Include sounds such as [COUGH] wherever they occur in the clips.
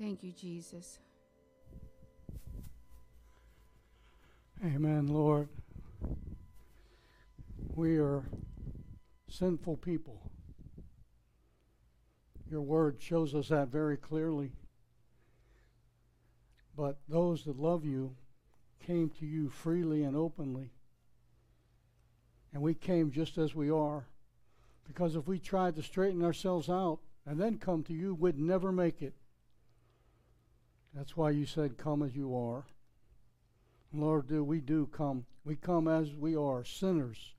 Thank you, Jesus. Amen, Lord. We are sinful people. Your word shows us that very clearly. But those that love you came to you freely and openly. And we came just as we are. Because if we tried to straighten ourselves out and then come to you, we'd never make it. That's why you said, Come as you are. Lord, do we do come. We come as we are, sinners,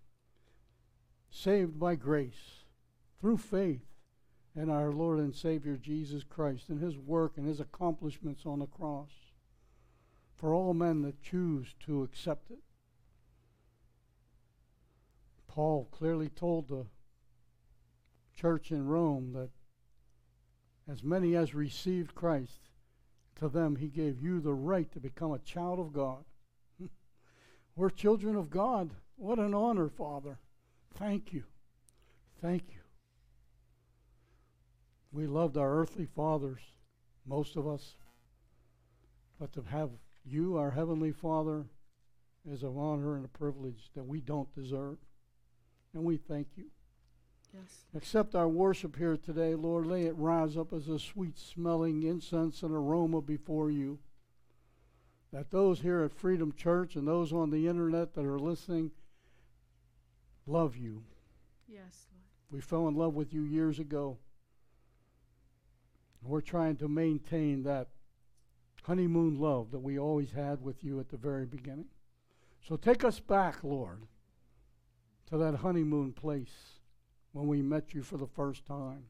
saved by grace, through faith in our Lord and Savior Jesus Christ and his work and his accomplishments on the cross for all men that choose to accept it. Paul clearly told the church in Rome that as many as received Christ, to them he gave you the right to become a child of God. [LAUGHS] We're children of God. What an honor, Father. Thank you. Thank you. We loved our earthly fathers, most of us, but to have you, our Heavenly Father, is an honor and a privilege that we don't deserve. And we thank you. Yes. Accept our worship here today, Lord. Lay it rise up as a sweet smelling incense and aroma before you. That those here at Freedom Church and those on the internet that are listening love you. Yes, Lord. We fell in love with you years ago. We're trying to maintain that honeymoon love that we always had with you at the very beginning. So take us back, Lord, to that honeymoon place when we met you for the first time,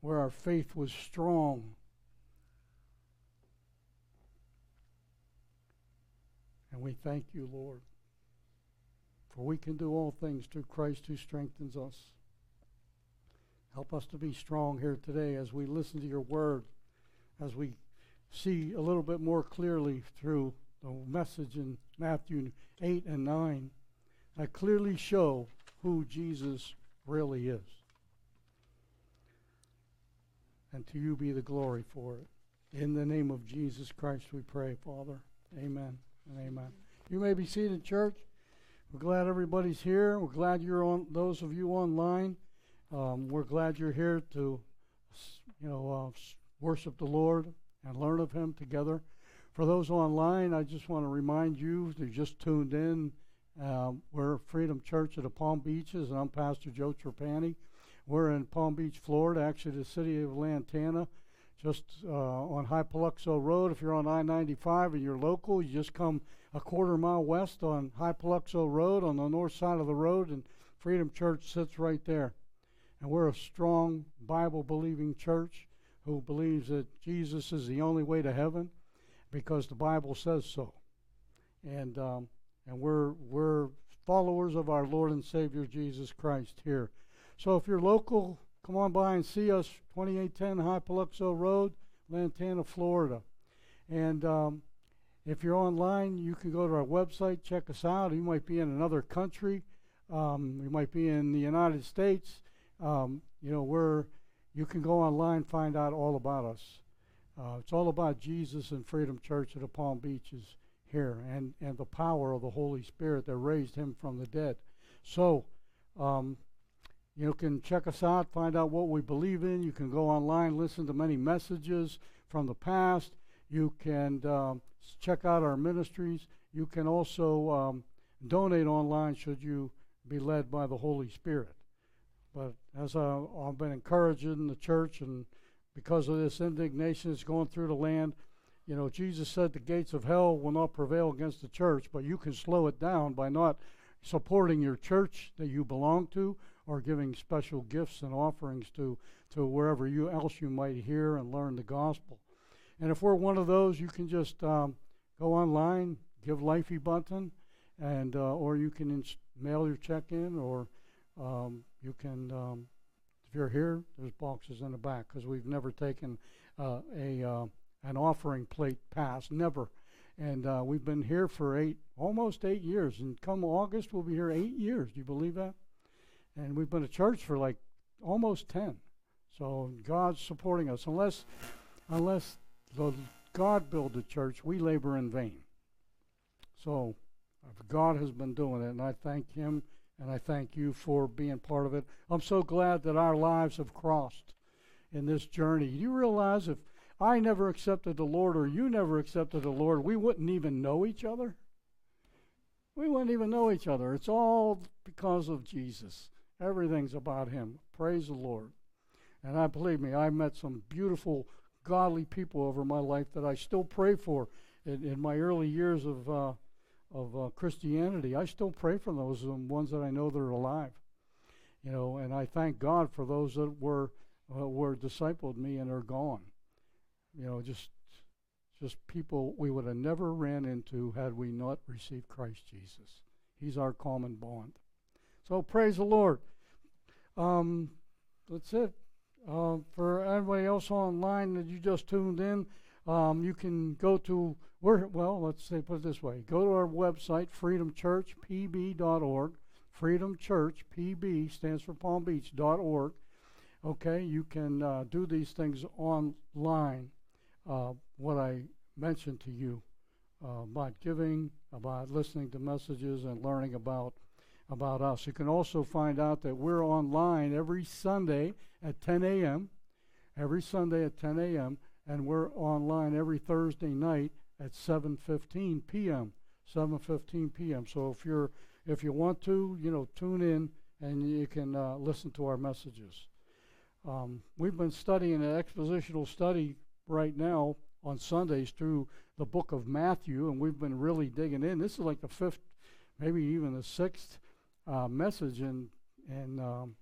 where our faith was strong. And we thank you, Lord, for we can do all things through Christ who strengthens us. Help us to be strong here today as we listen to your word, as we see a little bit more clearly through the message in Matthew 8 and 9 that clearly show who Jesus really is. And to you be the glory for it. In the name of Jesus Christ we pray, Father. Amen and amen. You may be seated, church. We're glad everybody's here. We're glad you're on, those of you online. Um, we're glad you're here to, you know, uh, worship the Lord and learn of Him together. For those online, I just want to remind you if you just tuned in. Um, we're Freedom Church of the Palm Beaches, and I'm Pastor Joe Trapani. We're in Palm Beach, Florida, actually the city of Lantana, just uh, on Hypoluxo Road. If you're on I-95 and you're local, you just come a quarter mile west on Hypoluxo Road on the north side of the road, and Freedom Church sits right there. And we're a strong Bible-believing church who believes that Jesus is the only way to heaven because the Bible says so. And um, and we're we're followers of our Lord and Savior Jesus Christ here. So if you're local, come on by and see us, 2810 Hypoluxo Road, Lantana, Florida. And um, if you're online, you can go to our website, check us out. You might be in another country. Um, you might be in the United States. Um, you know, we're you can go online find out all about us. Uh, it's all about Jesus and Freedom Church at the Palm Beaches here and, and the power of the Holy Spirit that raised him from the dead. So, um, you can check us out, find out what we believe in. You can go online, listen to many messages from the past. You can um, check out our ministries. You can also um, donate online should you be led by the Holy Spirit. But as I, I've been encouraging the church, and because of this indignation that's going through the land, you know, Jesus said the gates of hell will not prevail against the church, but you can slow it down by not supporting your church that you belong to or giving special gifts and offerings to, to wherever you else you might hear and learn the gospel. And if we're one of those, you can just um, go online, give Lively button, and uh, or you can ins- mail your check in, or um, you can, um, if you're here, there's boxes in the back because we've never taken uh, a uh, an offering plate pass, never. And uh, we've been here for eight, almost eight years. And come August, we'll be here eight years. Do you believe that? And we've been a church for like almost 10. So God's supporting us. Unless unless the God build the church, we labor in vain. So God has been doing it, and I thank Him and I thank you for being part of it. I'm so glad that our lives have crossed in this journey. Do you realize if I never accepted the Lord or you never accepted the Lord, we wouldn't even know each other? We wouldn't even know each other. It's all because of Jesus. Everything's about Him. Praise the Lord. And I believe me, I met some beautiful, godly people over my life that I still pray for in, in my early years of uh, of uh, Christianity. I still pray for those um, ones that I know that are alive. You know, and I thank God for those that were uh, were discipled me and are gone. You know, just just people we would have never ran into had we not received Christ Jesus. He's our common bond. So praise the Lord. Um, that's it. Uh, for anybody else online that you just tuned in, um, you can go to where well, let's say put it this way: go to our website, freedomchurchpb.org. Freedom Church PB stands for Palm Beach.org. Okay, you can uh, do these things online. Uh, what I mentioned to you uh, about giving, about listening to messages, and learning about about us. You can also find out that we're online every Sunday at 10 a.m. Every Sunday at 10 a.m and we're online every Thursday night at 7:15 p.m. 7:15 p.m. So if you're if you want to, you know, tune in and you can uh, listen to our messages. Um, we've been studying an expositional study right now on Sundays through the book of Matthew, and we've been really digging in. This is like the fifth, maybe even the sixth uh, message in in um,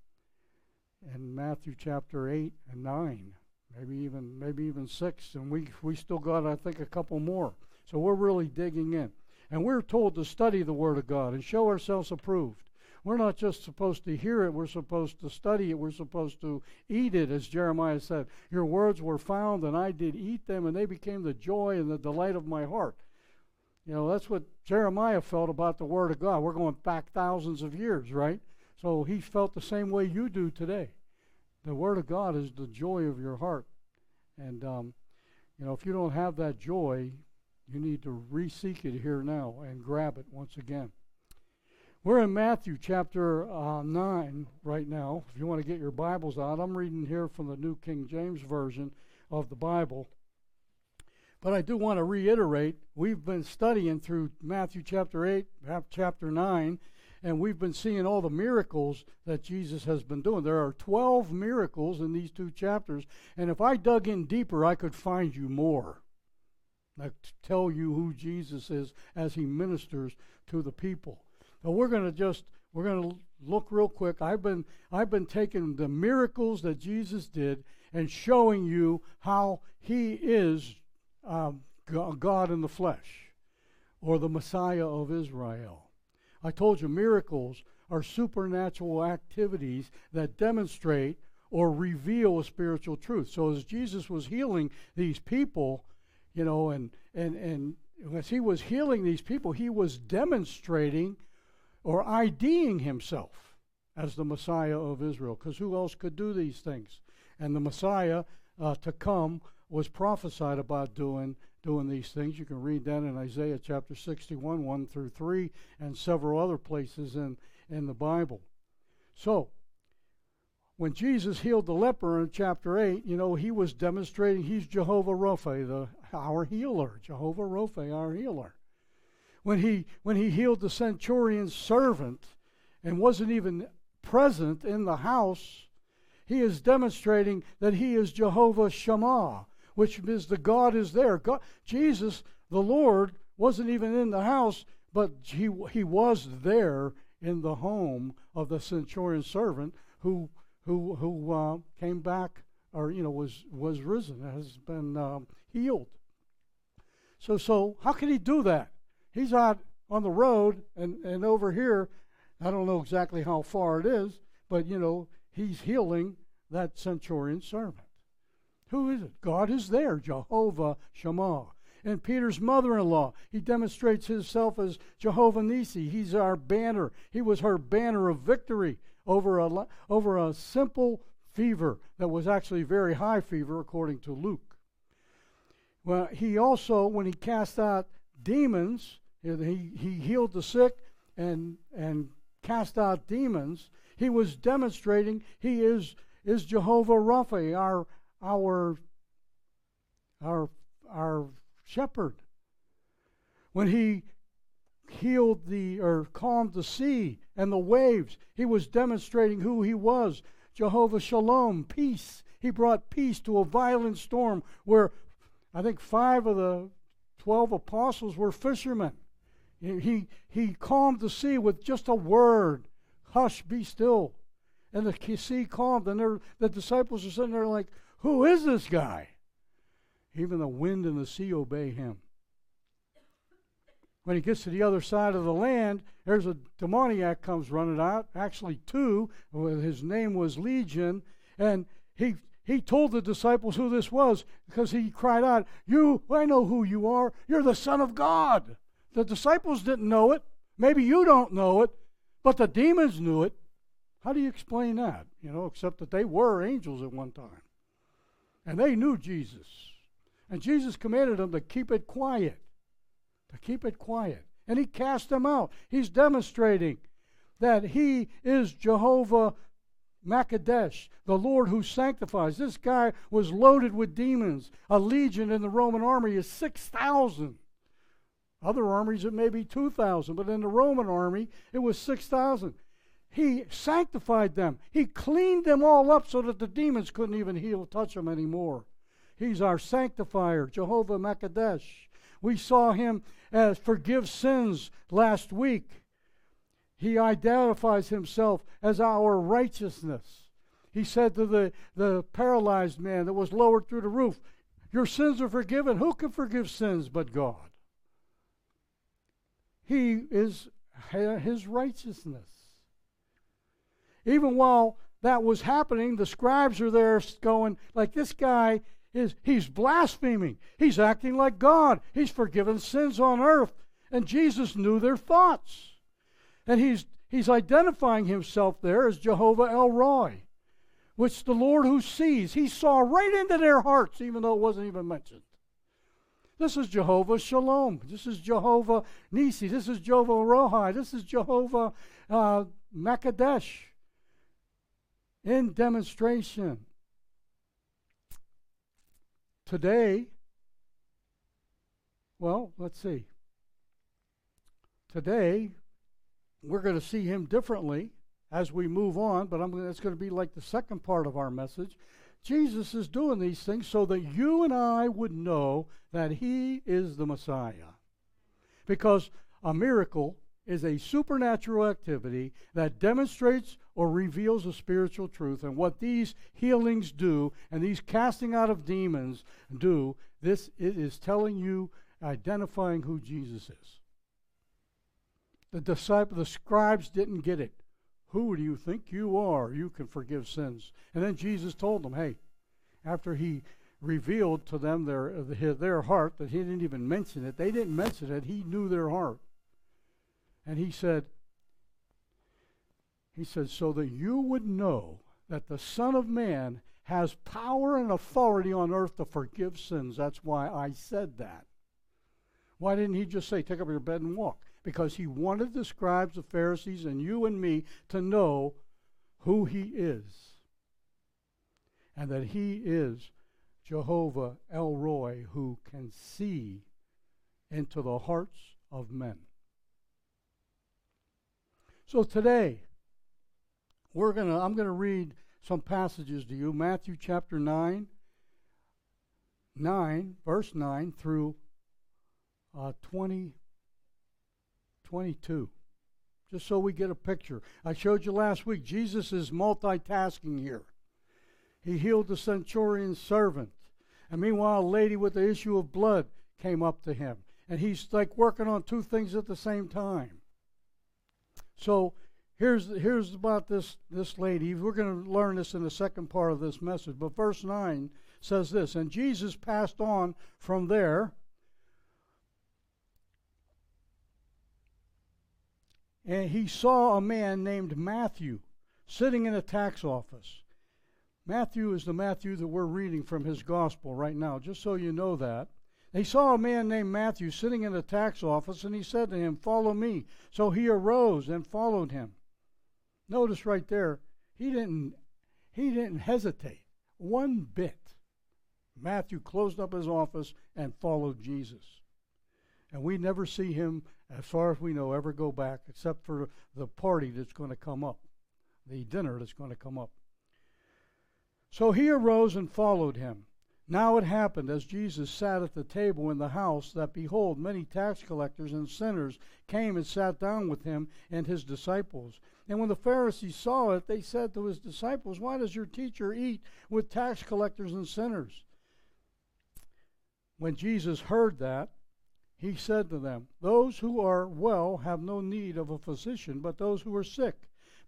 in Matthew chapter eight and nine maybe even maybe even six, and we we still got I think a couple more. So we're really digging in, and we're told to study the Word of God and show ourselves approved. We're not just supposed to hear it; we're supposed to study it. We're supposed to eat it, as Jeremiah said. Your words were found, and I did eat them, and they became the joy and the delight of my heart. You know, that's what Jeremiah felt about the Word of God. We're going back thousands of years, right? So he felt the same way you do today. The Word of God is the joy of your heart. And, um, you know, if you don't have that joy, you need to re-seek it here now and grab it once again. We're in Matthew chapter uh, 9 right now. If you want to get your Bibles out, I'm reading here from the New King James Version of the Bible. But I do want to reiterate we've been studying through Matthew chapter 8, chapter 9, and we've been seeing all the miracles that Jesus has been doing. There are 12 miracles in these two chapters, and if I dug in deeper, I could find you more. I tell you who Jesus is as he ministers to the people. But we're going to just we're going to look real quick. I've been I've been taking the miracles that Jesus did and showing you how he is um, God in the flesh, or the Messiah of Israel. I told you miracles are supernatural activities that demonstrate or reveal a spiritual truth. So as Jesus was healing these people, you know, and and and as he was healing these people, he was demonstrating or IDing himself as the Messiah of Israel. Because who else could do these things? And the Messiah uh, to come was prophesied about doing doing these things. You can read that in Isaiah chapter 61, 1 through 3, and several other places in, in the Bible. So, when Jesus healed the leper in chapter 8, you know, he was demonstrating he's Jehovah Rapha, the, our healer. Jehovah Rapha, our healer. When he, when he healed the centurion's servant and wasn't even present in the house, he is demonstrating that he is Jehovah Shammah, which means the God is there. God, Jesus, the Lord, wasn't even in the house, but he, he was there in the home of the centurion servant who, who, who uh, came back or, you know, was, was risen, has been um, healed. So, so how can he do that? He's out on the road and, and over here, I don't know exactly how far it is, but, you know, he's healing that centurion servant. Who is it? God is there, Jehovah Shammah. And Peter's mother in law, he demonstrates himself as Jehovah Nisi. He's our banner. He was her banner of victory over a, over a simple fever that was actually very high fever, according to Luke. Well, he also, when he cast out demons, he, he healed the sick and, and cast out demons. He was demonstrating he is, is Jehovah Rapha, our, our, our, our shepherd. When he healed the or calmed the sea and the waves, he was demonstrating who he was. Jehovah Shalom, peace. He brought peace to a violent storm where I think five of the 12 apostles were fishermen. He, he calmed the sea with just a word hush, be still. And the sea calmed, and the disciples are sitting there like, Who is this guy? Even the wind and the sea obey him. When he gets to the other side of the land, there's a demoniac comes running out, actually two. His name was Legion, and he he told the disciples who this was because he cried out, You, I know who you are. You're the Son of God. The disciples didn't know it. Maybe you don't know it, but the demons knew it. How do you explain that? You know, except that they were angels at one time. And they knew Jesus. And Jesus commanded them to keep it quiet. To keep it quiet. And he cast them out. He's demonstrating that he is Jehovah Makadesh, the Lord who sanctifies. This guy was loaded with demons. A legion in the Roman army is 6,000. Other armies, it may be 2,000, but in the Roman army, it was 6,000. He sanctified them. He cleaned them all up so that the demons couldn't even heal, touch them anymore. He's our sanctifier, Jehovah Makadesh. We saw him as forgive sins last week. He identifies himself as our righteousness. He said to the, the paralyzed man that was lowered through the roof, Your sins are forgiven. Who can forgive sins but God? He is his righteousness. Even while that was happening, the scribes are there going, like this guy is he's blaspheming. He's acting like God. He's forgiven sins on earth. And Jesus knew their thoughts. And he's, he's identifying himself there as Jehovah El Roi, which the Lord who sees, he saw right into their hearts, even though it wasn't even mentioned. This is Jehovah Shalom. This is Jehovah Nisi. This is Jehovah Rohi. This is Jehovah uh, Makadesh in demonstration. Today, well, let's see. Today, we're going to see him differently as we move on, but I'm going to be like the second part of our message. Jesus is doing these things so that you and I would know that he is the Messiah. Because a miracle is a supernatural activity that demonstrates or reveals a spiritual truth. And what these healings do and these casting out of demons do, this is telling you, identifying who Jesus is. The disciple, the scribes didn't get it. Who do you think you are? You can forgive sins. And then Jesus told them, hey, after he revealed to them their, their heart, that he didn't even mention it, they didn't mention it, he knew their heart. And he said, he said, so that you would know that the Son of Man has power and authority on earth to forgive sins. That's why I said that. Why didn't he just say, take up your bed and walk? Because he wanted the scribes, the Pharisees, and you and me to know who he is. And that he is Jehovah El Roi who can see into the hearts of men. So today, we're gonna I'm gonna read some passages to you. Matthew chapter 9, 9, verse 9 through uh, 20 22. Just so we get a picture. I showed you last week, Jesus is multitasking here. He healed the centurion's servant. And meanwhile, a lady with the issue of blood came up to him. And he's like working on two things at the same time. So here's, here's about this, this lady. We're going to learn this in the second part of this message. But verse 9 says this And Jesus passed on from there and he saw a man named Matthew sitting in a tax office. Matthew is the Matthew that we're reading from his gospel right now, just so you know that. He saw a man named Matthew sitting in a tax office, and he said to him, Follow me. So he arose and followed him. Notice right there, he didn't he didn't hesitate one bit. Matthew closed up his office and followed Jesus. And we never see him, as far as we know, ever go back except for the party that's going to come up, the dinner that's going to come up. So he arose and followed him. Now it happened, as Jesus sat at the table in the house, that behold, many tax collectors and sinners came and sat down with him and his disciples. And when the Pharisees saw it, they said to his disciples, Why does your teacher eat with tax collectors and sinners? When Jesus heard that, he said to them, Those who are well have no need of a physician, but those who are sick.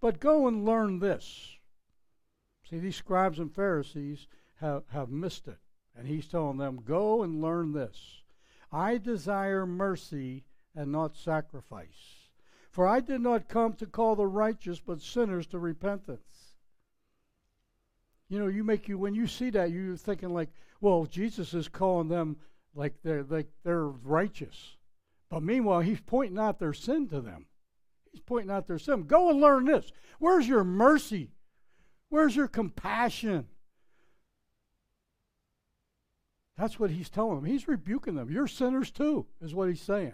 But go and learn this. See, these scribes and Pharisees have, have missed it. And he's telling them, Go and learn this. I desire mercy and not sacrifice. For I did not come to call the righteous, but sinners to repentance. You know, you make you when you see that, you're thinking like, well, Jesus is calling them like they're like they're righteous. But meanwhile, he's pointing out their sin to them. He's pointing out their sin. Go and learn this. Where's your mercy? Where's your compassion? That's what he's telling them. He's rebuking them. You're sinners too, is what he's saying.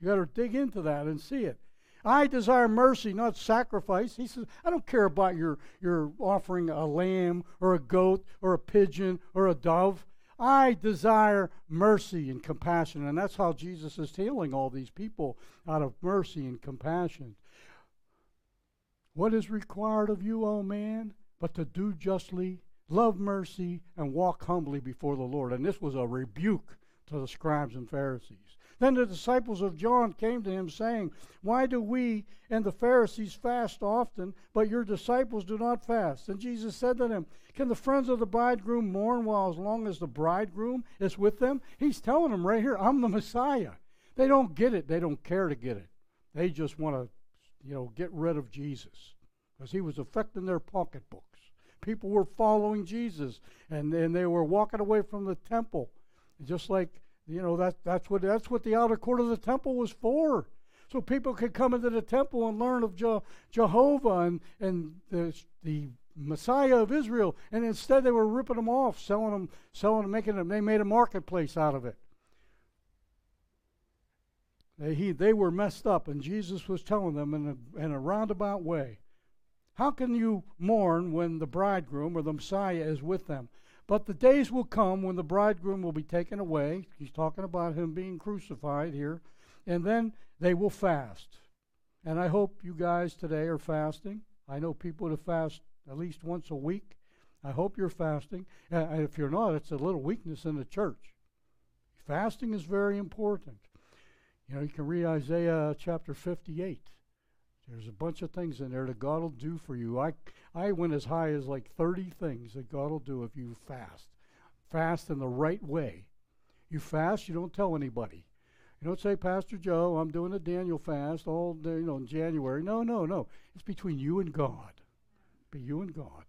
You got to dig into that and see it. I desire mercy, not sacrifice. He says, I don't care about your, your offering a lamb or a goat or a pigeon or a dove. I desire mercy and compassion. And that's how Jesus is healing all these people out of mercy and compassion. What is required of you, O man, but to do justly, love mercy, and walk humbly before the Lord? And this was a rebuke to the scribes and Pharisees. Then the disciples of John came to him, saying, Why do we and the Pharisees fast often, but your disciples do not fast? And Jesus said to them, Can the friends of the bridegroom mourn while as long as the bridegroom is with them? He's telling them right here, I'm the Messiah. They don't get it. They don't care to get it. They just want to, you know, get rid of Jesus because he was affecting their pocketbooks. People were following Jesus, and, and they were walking away from the temple, just like you know, that, that's, what, that's what the outer court of the temple was for. So people could come into the temple and learn of Je- Jehovah and, and the, the Messiah of Israel. And instead they were ripping them off, selling them, selling them, making them, they made a marketplace out of it. They, he, they were messed up, and Jesus was telling them in a, in a roundabout way How can you mourn when the bridegroom or the Messiah is with them? But the days will come when the bridegroom will be taken away. He's talking about him being crucified here. And then they will fast. And I hope you guys today are fasting. I know people that fast at least once a week. I hope you're fasting. And if you're not, it's a little weakness in the church. Fasting is very important. You know, you can read Isaiah chapter 58. There's a bunch of things in there that God will do for you. I, I went as high as like 30 things that God will do if you fast. Fast in the right way. You fast, you don't tell anybody. You don't say, Pastor Joe, I'm doing a Daniel fast all day, you know, in January. No, no, no. It's between you and God. Be you and God.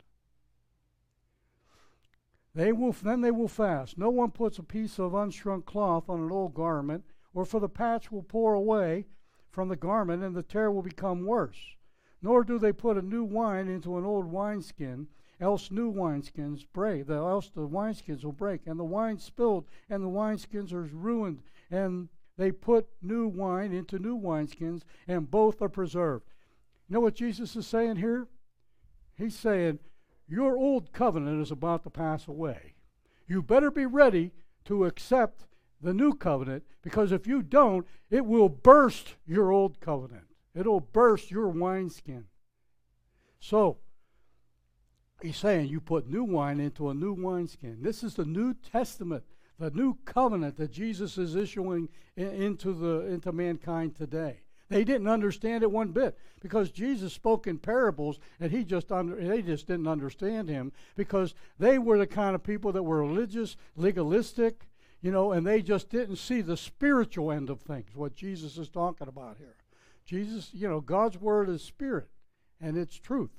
They will then they will fast. No one puts a piece of unshrunk cloth on an old garment, or for the patch will pour away from the garment, and the tear will become worse. Nor do they put a new wine into an old wineskin, else new wineskins break, the, else the wineskins will break, and the wine spilled, and the wineskins are ruined, and they put new wine into new wineskins, and both are preserved. You know what Jesus is saying here? He's saying, Your old covenant is about to pass away. You better be ready to accept the new covenant because if you don't, it will burst your old covenant. It'll burst your wineskin. So, he's saying you put new wine into a new wineskin. This is the New Testament, the new covenant that Jesus is issuing into, the, into mankind today. They didn't understand it one bit because Jesus spoke in parables and he just under, they just didn't understand him because they were the kind of people that were religious, legalistic, you know, and they just didn't see the spiritual end of things, what Jesus is talking about here. Jesus, you know, God's word is spirit and it's truth.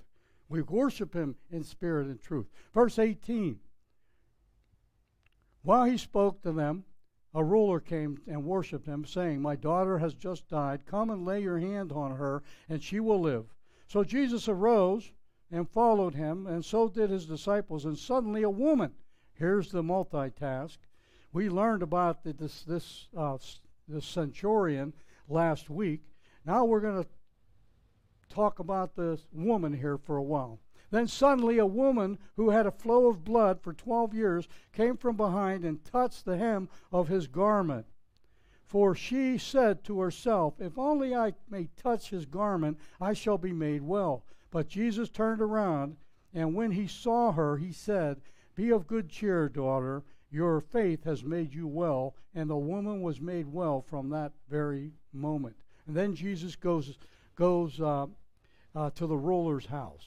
We worship him in spirit and truth. Verse 18 While he spoke to them, a ruler came and worshipped him, saying, My daughter has just died. Come and lay your hand on her, and she will live. So Jesus arose and followed him, and so did his disciples. And suddenly a woman, here's the multitask. We learned about the, this, this, uh, this centurion last week. Now we're going to talk about this woman here for a while. Then suddenly a woman who had a flow of blood for 12 years came from behind and touched the hem of his garment. For she said to herself, If only I may touch his garment, I shall be made well. But Jesus turned around, and when he saw her, he said, Be of good cheer, daughter. Your faith has made you well. And the woman was made well from that very moment. And then Jesus goes, goes uh, uh, to the ruler's house.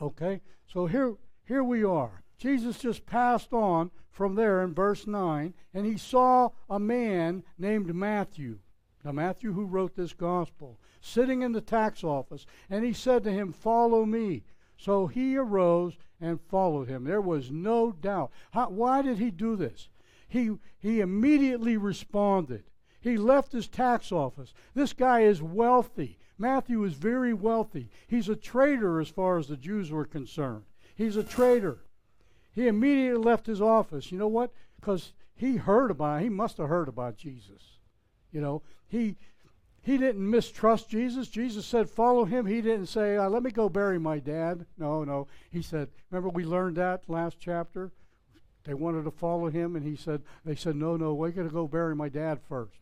Okay? So here, here we are. Jesus just passed on from there in verse 9, and he saw a man named Matthew. Now, Matthew, who wrote this gospel, sitting in the tax office, and he said to him, Follow me. So he arose and followed him. There was no doubt. How, why did he do this? He, he immediately responded. He left his tax office. This guy is wealthy. Matthew is very wealthy. He's a traitor as far as the Jews were concerned. He's a traitor. He immediately left his office. You know what? Because he heard about, he must have heard about Jesus. You know, he he didn't mistrust Jesus. Jesus said, "Follow him." He didn't say, uh, "Let me go bury my dad." No, no. He said, "Remember we learned that last chapter." They wanted to follow him, and he said, "They said, no, no. We're going to go bury my dad first.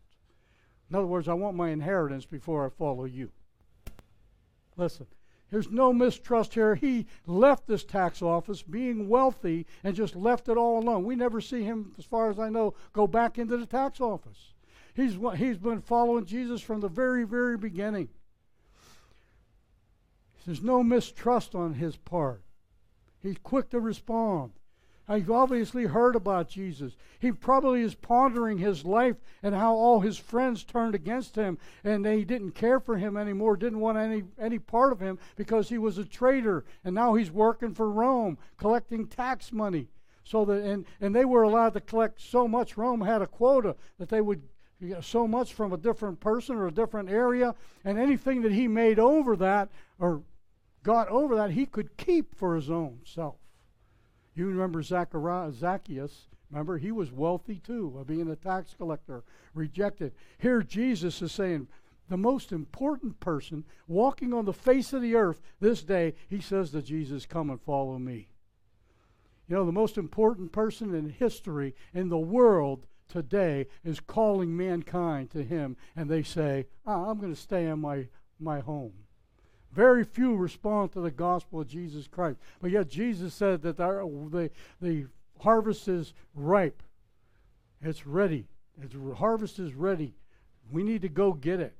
In other words, I want my inheritance before I follow you." Listen, there's no mistrust here. He left this tax office being wealthy and just left it all alone. We never see him, as far as I know, go back into the tax office. He's, he's been following Jesus from the very, very beginning. There's no mistrust on his part. He's quick to respond. He's obviously heard about Jesus. He probably is pondering his life and how all his friends turned against him and they didn't care for him anymore, didn't want any, any part of him because he was a traitor. And now he's working for Rome, collecting tax money. So that and, and they were allowed to collect so much. Rome had a quota that they would get so much from a different person or a different area, and anything that he made over that or got over that, he could keep for his own self. You remember Zachariah, Zacchaeus. Remember, he was wealthy too, of being a tax collector, rejected. Here, Jesus is saying, the most important person walking on the face of the earth this day, he says to Jesus, Come and follow me. You know, the most important person in history, in the world today, is calling mankind to him, and they say, ah, I'm going to stay in my, my home. Very few respond to the gospel of Jesus Christ. But yet Jesus said that the, the harvest is ripe. It's ready. Its harvest is ready. We need to go get it.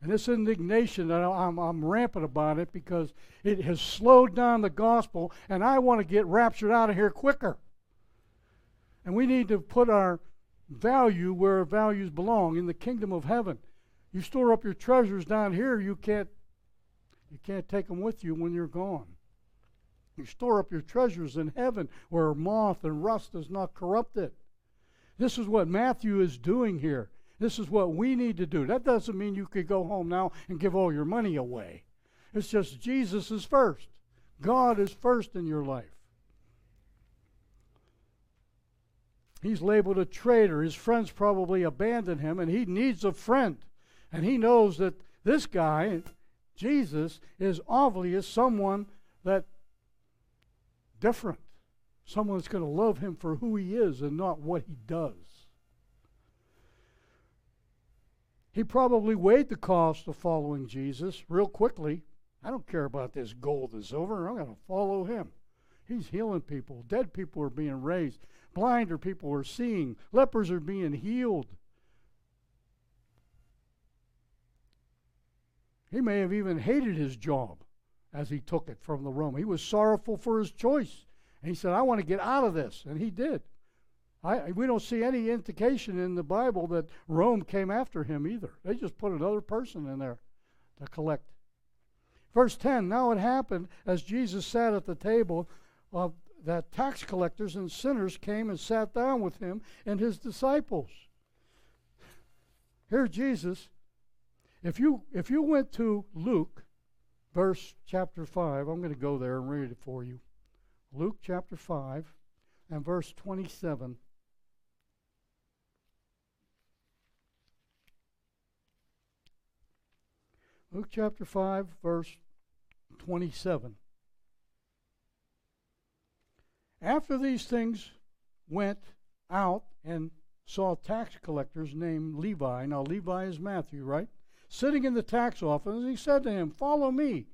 And this indignation, that I'm, I'm rampant about it because it has slowed down the gospel, and I want to get raptured out of here quicker. And we need to put our value where our values belong in the kingdom of heaven. You store up your treasures down here, you can't you can't take them with you when you're gone. You store up your treasures in heaven where moth and rust does not corrupt it. This is what Matthew is doing here. This is what we need to do. That doesn't mean you could go home now and give all your money away. It's just Jesus is first. God is first in your life. He's labeled a traitor. His friends probably abandoned him, and he needs a friend. And he knows that this guy, Jesus is obviously someone that different. Someone that's going to love him for who he is and not what he does. He probably weighed the cost of following Jesus real quickly. I don't care about this gold and silver. I'm going to follow him. He's healing people. Dead people are being raised. Blinder people are seeing. Lepers are being healed. He may have even hated his job as he took it from the Rome. He was sorrowful for his choice. And he said, I want to get out of this. And he did. I, we don't see any indication in the Bible that Rome came after him either. They just put another person in there to collect. Verse 10 Now it happened as Jesus sat at the table that tax collectors and sinners came and sat down with him and his disciples. Here Jesus, if you if you went to Luke verse chapter 5, I'm going to go there and read it for you. Luke chapter 5 and verse 27. Luke chapter 5, verse 27. After these things went out and saw tax collectors named Levi. Now, Levi is Matthew, right? Sitting in the tax office, he said to him, Follow me.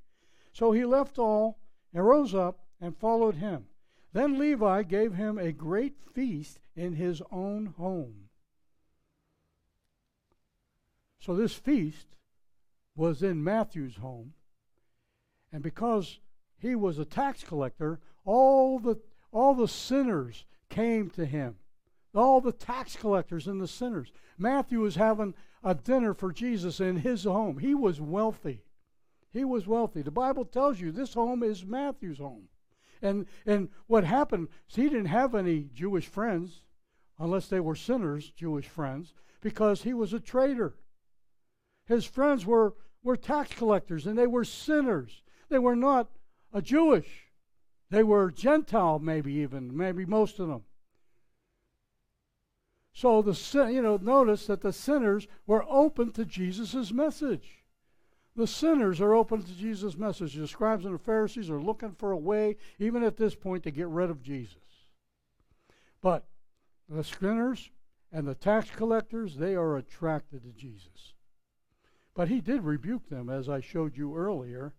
So he left all and rose up and followed him. Then Levi gave him a great feast in his own home. So this feast was in Matthew's home. And because he was a tax collector, all the all the sinners came to him. All the tax collectors and the sinners. Matthew was having a dinner for Jesus in his home. He was wealthy. He was wealthy. The Bible tells you this home is Matthew's home. And and what happened, he didn't have any Jewish friends unless they were sinners, Jewish friends, because he was a traitor. His friends were, were tax collectors and they were sinners. They were not a Jewish. They were Gentile, maybe even, maybe most of them. So the sin, you know notice that the sinners were open to Jesus' message. The sinners are open to Jesus' message. The scribes and the Pharisees are looking for a way, even at this point, to get rid of Jesus. But the sinners and the tax collectors, they are attracted to Jesus. But he did rebuke them, as I showed you earlier.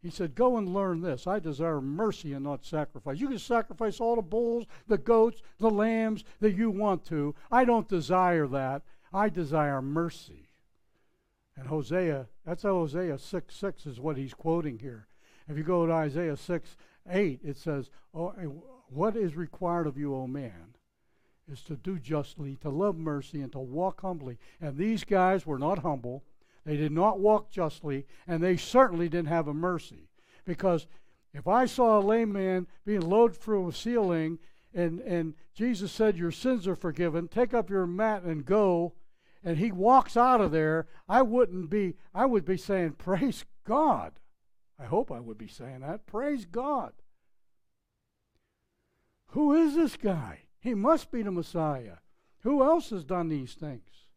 He said, Go and learn this. I desire mercy and not sacrifice. You can sacrifice all the bulls, the goats, the lambs that you want to. I don't desire that. I desire mercy. And Hosea, that's Hosea 6 6 is what he's quoting here. If you go to Isaiah 6 8, it says, oh, What is required of you, O man, is to do justly, to love mercy, and to walk humbly. And these guys were not humble. They did not walk justly, and they certainly didn't have a mercy. Because if I saw a lame man being lowered through a ceiling, and, and Jesus said, Your sins are forgiven, take up your mat and go, and he walks out of there, I wouldn't be, I would be saying, Praise God. I hope I would be saying that. Praise God. Who is this guy? He must be the Messiah. Who else has done these things?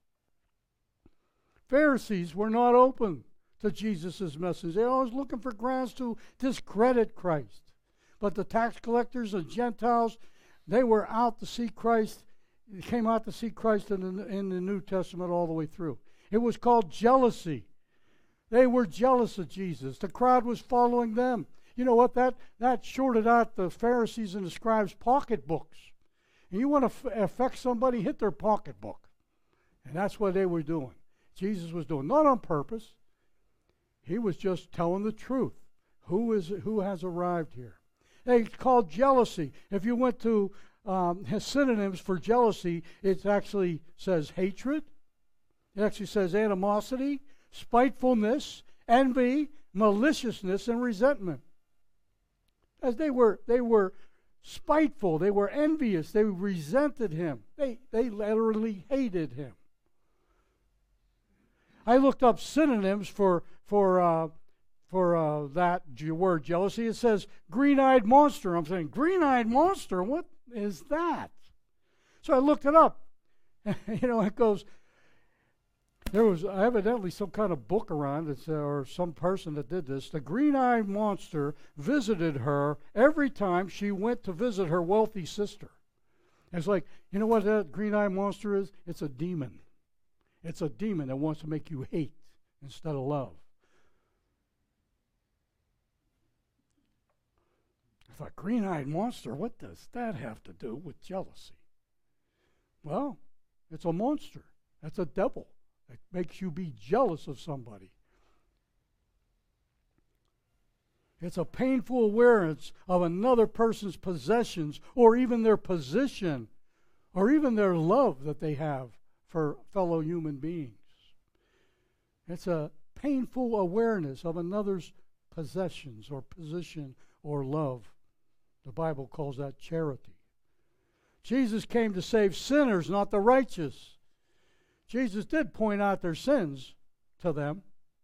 Pharisees were not open to Jesus' message. They're always looking for grounds to discredit Christ. But the tax collectors and Gentiles, they were out to see Christ, came out to see Christ in the, in the New Testament all the way through. It was called jealousy. They were jealous of Jesus. The crowd was following them. You know what? That, that shorted out the Pharisees and the scribes' pocketbooks. And you want to f- affect somebody, hit their pocketbook. And that's what they were doing. Jesus was doing, not on purpose. He was just telling the truth. Who is who has arrived here? It's called jealousy. If you went to um, synonyms for jealousy, it actually says hatred. It actually says animosity, spitefulness, envy, maliciousness, and resentment. As they were, they were spiteful. They were envious. They resented him. They they literally hated him. I looked up synonyms for for uh, for uh, that word jealousy. It says green-eyed monster. I'm saying green-eyed monster. What is that? So I looked it up. [LAUGHS] you know, it goes. There was evidently some kind of book around, it, uh, or some person that did this. The green-eyed monster visited her every time she went to visit her wealthy sister. it's like, you know what that green-eyed monster is? It's a demon. It's a demon that wants to make you hate instead of love. I thought, green eyed monster, what does that have to do with jealousy? Well, it's a monster. That's a devil that makes you be jealous of somebody. It's a painful awareness of another person's possessions or even their position or even their love that they have for fellow human beings. It's a painful awareness of another's possessions or position or love. The Bible calls that charity. Jesus came to save sinners, not the righteous. Jesus did point out their sins to them.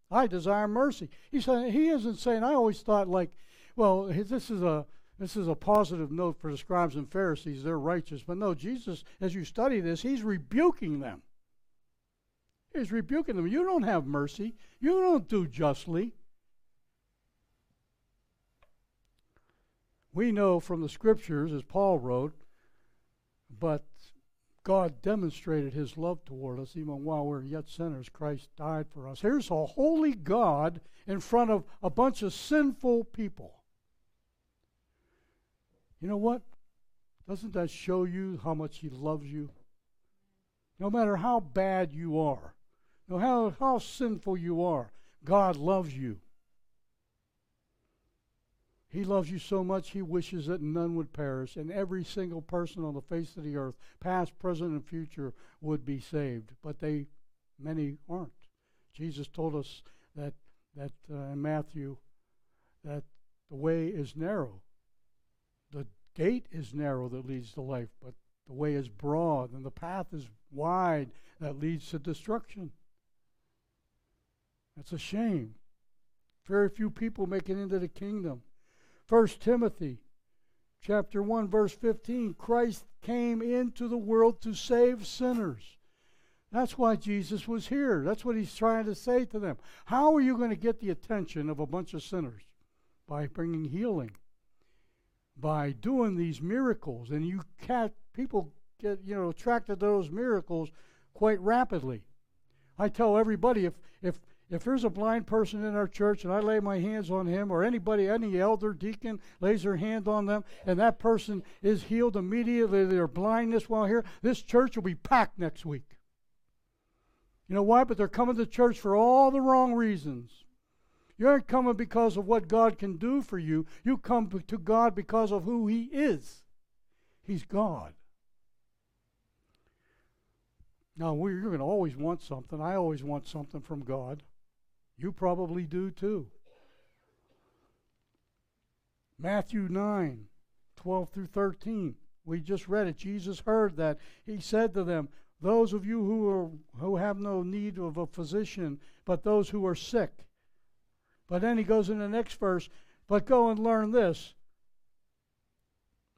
I desire mercy. He said he isn't saying. I always thought like, well, this is a this is a positive note for the scribes and Pharisees. They're righteous, but no, Jesus, as you study this, he's rebuking them. He's rebuking them. You don't have mercy. You don't do justly. We know from the scriptures, as Paul wrote, but God demonstrated his love toward us even while we were yet sinners. Christ died for us. Here's a holy God in front of a bunch of sinful people. You know what? Doesn't that show you how much he loves you? No matter how bad you are, no how, how sinful you are, God loves you. He loves you so much, He wishes that none would perish, and every single person on the face of the earth, past, present, and future, would be saved. But they, many aren't. Jesus told us that, that uh, in Matthew, that the way is narrow. Gate is narrow that leads to life, but the way is broad, and the path is wide that leads to destruction. That's a shame. Very few people make it into the kingdom. 1 Timothy chapter 1 verse 15 Christ came into the world to save sinners. That's why Jesus was here. That's what he's trying to say to them. How are you going to get the attention of a bunch of sinners? By bringing healing. By doing these miracles and you can't people get, you know, attracted to those miracles quite rapidly. I tell everybody if if if there's a blind person in our church and I lay my hands on him, or anybody, any elder, deacon lays their hand on them, and that person is healed immediately, their blindness while here, this church will be packed next week. You know why? But they're coming to church for all the wrong reasons. You aren't coming because of what God can do for you. You come to God because of who He is. He's God. Now, you're going to always want something. I always want something from God. You probably do too. Matthew 9, 12 through 13. We just read it. Jesus heard that. He said to them, Those of you who, are, who have no need of a physician, but those who are sick. But then he goes in the next verse, But go and learn this.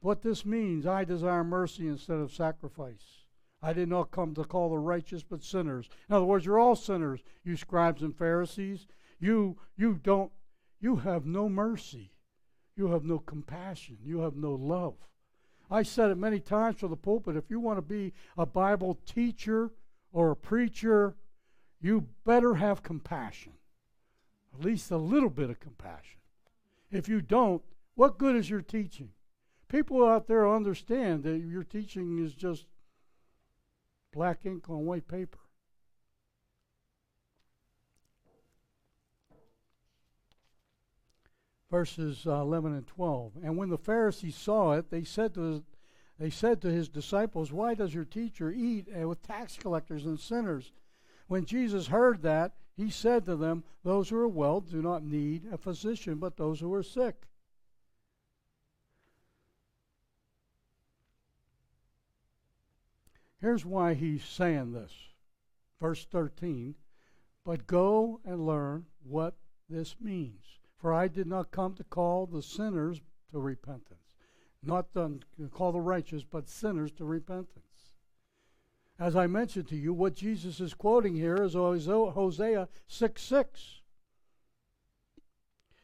What this means I desire mercy instead of sacrifice. I did not come to call the righteous, but sinners. In other words, you're all sinners, you scribes and Pharisees. You, you don't, you have no mercy. You have no compassion. You have no love. I said it many times for the pulpit. If you want to be a Bible teacher or a preacher, you better have compassion. At least a little bit of compassion. If you don't, what good is your teaching? People out there understand that your teaching is just black ink on white paper. Verses uh, 11 and 12. And when the Pharisees saw it, they said to they said to his disciples, "Why does your teacher eat uh, with tax collectors and sinners?" When Jesus heard that, he said to them, "Those who are well do not need a physician, but those who are sick." Here's why he's saying this. Verse 13 But go and learn what this means. For I did not come to call the sinners to repentance, not to call the righteous, but sinners to repentance. As I mentioned to you, what Jesus is quoting here is Hosea 6 6.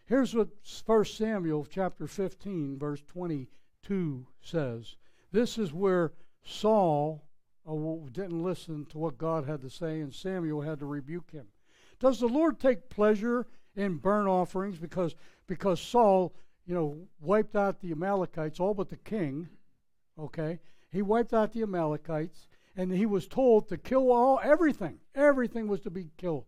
Here's what 1 Samuel chapter 15, verse 22 says. This is where Saul oh, didn't listen to what God had to say, and Samuel had to rebuke him. Does the Lord take pleasure in burnt offerings because because Saul, you know, wiped out the Amalekites, all but the king? Okay, he wiped out the Amalekites, and he was told to kill all everything. Everything was to be killed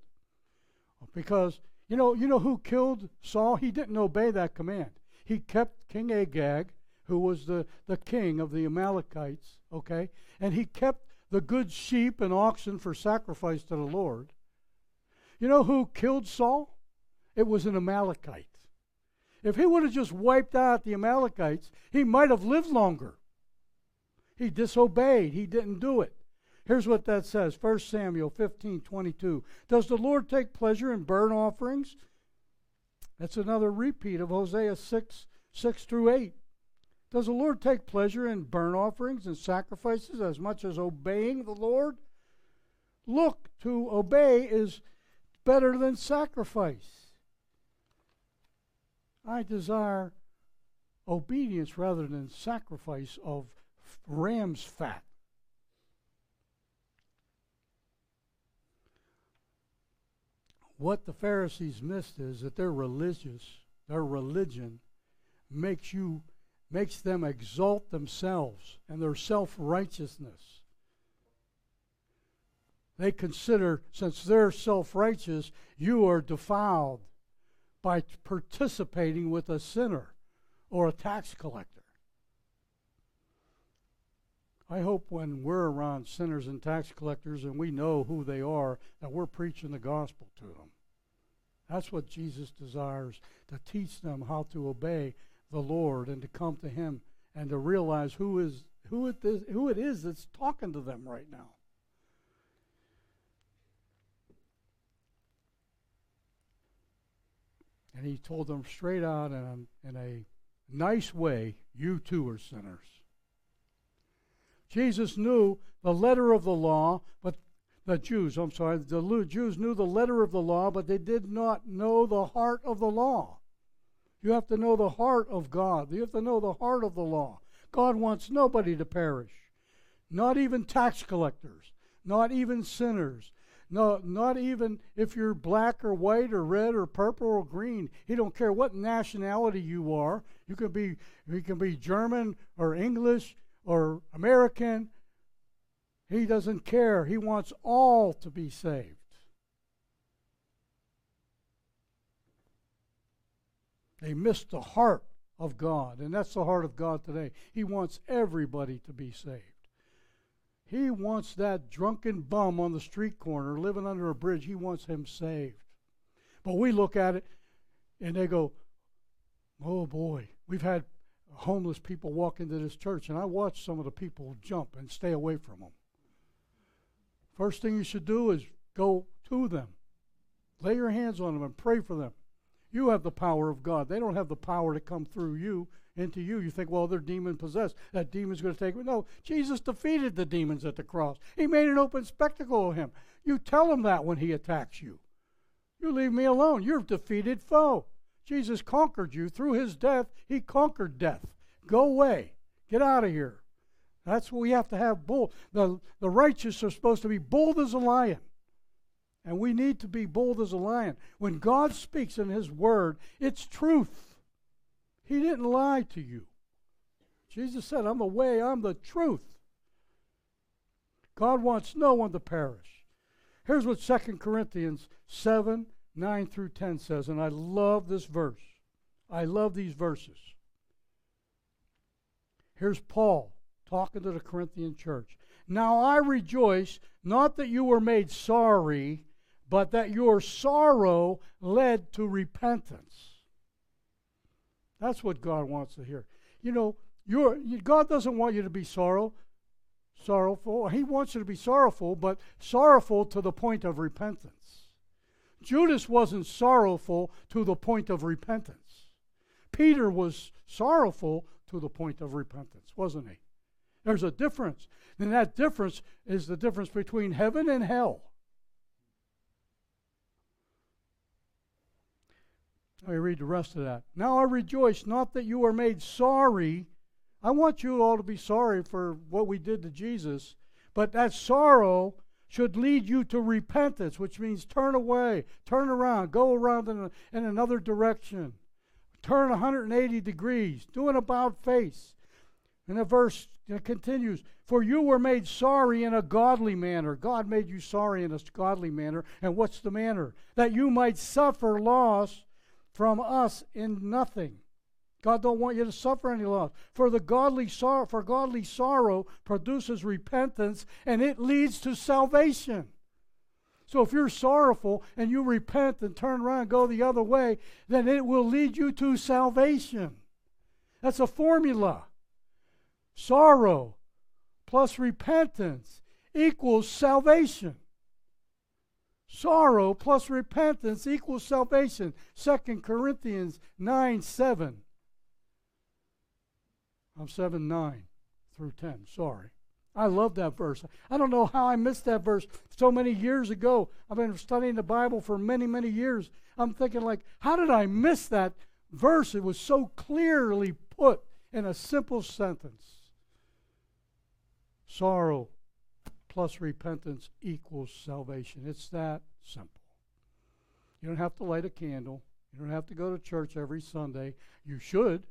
because you know you know who killed Saul? He didn't obey that command. He kept King Agag, who was the, the king of the Amalekites, okay? And he kept the good sheep and oxen for sacrifice to the Lord. You know who killed Saul? It was an Amalekite. If he would have just wiped out the Amalekites, he might have lived longer. He disobeyed, he didn't do it. Here's what that says 1 Samuel 15 22. Does the Lord take pleasure in burnt offerings? That's another repeat of Hosea 6 6 through 8. Does the Lord take pleasure in burnt offerings and sacrifices as much as obeying the Lord? Look, to obey is better than sacrifice. I desire obedience rather than sacrifice of ram's fat. What the Pharisees missed is that their religious, their religion makes you makes them exalt themselves and their self-righteousness. They consider since they're self-righteous, you are defiled by participating with a sinner or a tax collector. I hope when we're around sinners and tax collectors and we know who they are, that we're preaching the gospel to them. That's what Jesus desires to teach them how to obey the Lord and to come to Him and to realize who is who it is, who it is that's talking to them right now. And he told them straight out in a, in a nice way, you too are sinners. Jesus knew the letter of the law, but the Jews, I'm sorry, the Jews knew the letter of the law, but they did not know the heart of the law. You have to know the heart of God. You have to know the heart of the law. God wants nobody to perish, not even tax collectors, not even sinners, no, not even if you're black or white or red or purple or green. He don't care what nationality you are. You can be you can be German or English or American. He doesn't care. He wants all to be saved. They missed the heart of God, and that's the heart of God today. He wants everybody to be saved. He wants that drunken bum on the street corner living under a bridge, he wants him saved. But we look at it and they go, oh boy, we've had homeless people walk into this church, and I watch some of the people jump and stay away from them. First thing you should do is go to them, lay your hands on them, and pray for them. You have the power of God. They don't have the power to come through you into you. You think, well, they're demon possessed. That demon's going to take me. No, Jesus defeated the demons at the cross. He made an open spectacle of him. You tell him that when he attacks you. You leave me alone. You're defeated foe. Jesus conquered you through his death. He conquered death. Go away. Get out of here. That's what we have to have bold. The, the righteous are supposed to be bold as a lion. And we need to be bold as a lion. When God speaks in his word, it's truth. He didn't lie to you. Jesus said, I'm the way, I'm the truth. God wants no one to perish. Here's what 2 Corinthians 7 9 through 10 says, and I love this verse. I love these verses. Here's Paul talking to the Corinthian church. Now I rejoice not that you were made sorry, but that your sorrow led to repentance. That's what God wants to hear. You know, you God doesn't want you to be sorrow, sorrowful. He wants you to be sorrowful, but sorrowful to the point of repentance. Judas wasn't sorrowful to the point of repentance. Peter was sorrowful to the point of repentance, wasn't he? There's a difference. And that difference is the difference between heaven and hell. Let me read the rest of that. Now I rejoice not that you are made sorry. I want you all to be sorry for what we did to Jesus, but that sorrow should lead you to repentance, which means turn away, turn around, go around in, a, in another direction, turn 180 degrees, do an about face. And the verse continues For you were made sorry in a godly manner. God made you sorry in a godly manner. And what's the manner? That you might suffer loss from us in nothing. God don't want you to suffer any loss. For the godly sorrow, for godly sorrow produces repentance, and it leads to salvation. So if you're sorrowful and you repent and turn around and go the other way, then it will lead you to salvation. That's a formula. Sorrow plus repentance equals salvation. Sorrow plus repentance equals salvation. 2 Corinthians 9 7. I'm 7 9 through 10. Sorry. I love that verse. I don't know how I missed that verse so many years ago. I've been studying the Bible for many, many years. I'm thinking, like, how did I miss that verse? It was so clearly put in a simple sentence. Sorrow plus repentance equals salvation. It's that simple. You don't have to light a candle. You don't have to go to church every Sunday. You should,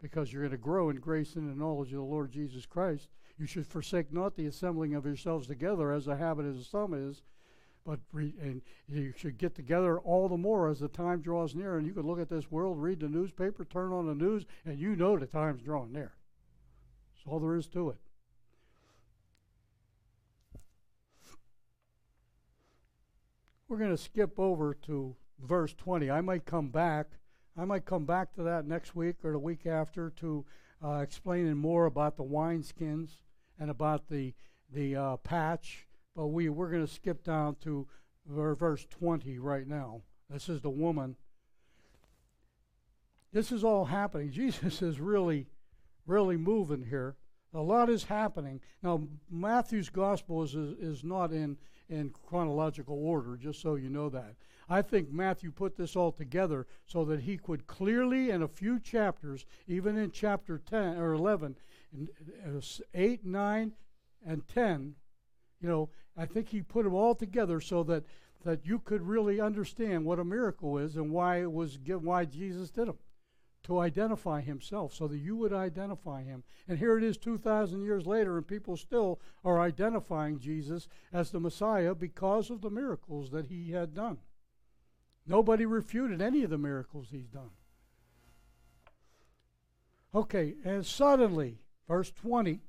because you're going to grow in grace and in knowledge of the Lord Jesus Christ. You should forsake not the assembling of yourselves together as a habit as some is, but re- and you should get together all the more as the time draws near. And you can look at this world, read the newspaper, turn on the news, and you know the time's drawing near. That's all there is to it. We're going to skip over to verse 20. I might come back. I might come back to that next week or the week after to uh, explaining more about the wineskins and about the the uh, patch. But we we're going to skip down to verse 20 right now. This is the woman. This is all happening. [LAUGHS] Jesus is really, really moving here. A lot is happening. Now, Matthew's gospel is, is, is not in in chronological order, just so you know that. I think Matthew put this all together so that he could clearly, in a few chapters, even in chapter 10 or 11, uh, 8, 9, and 10, you know, I think he put them all together so that, that you could really understand what a miracle is and why it was given, why Jesus did them to identify himself so that you would identify him. And here it is 2,000 years later, and people still are identifying Jesus as the Messiah because of the miracles that he had done. Nobody refuted any of the miracles he's done. Okay, and suddenly, verse 20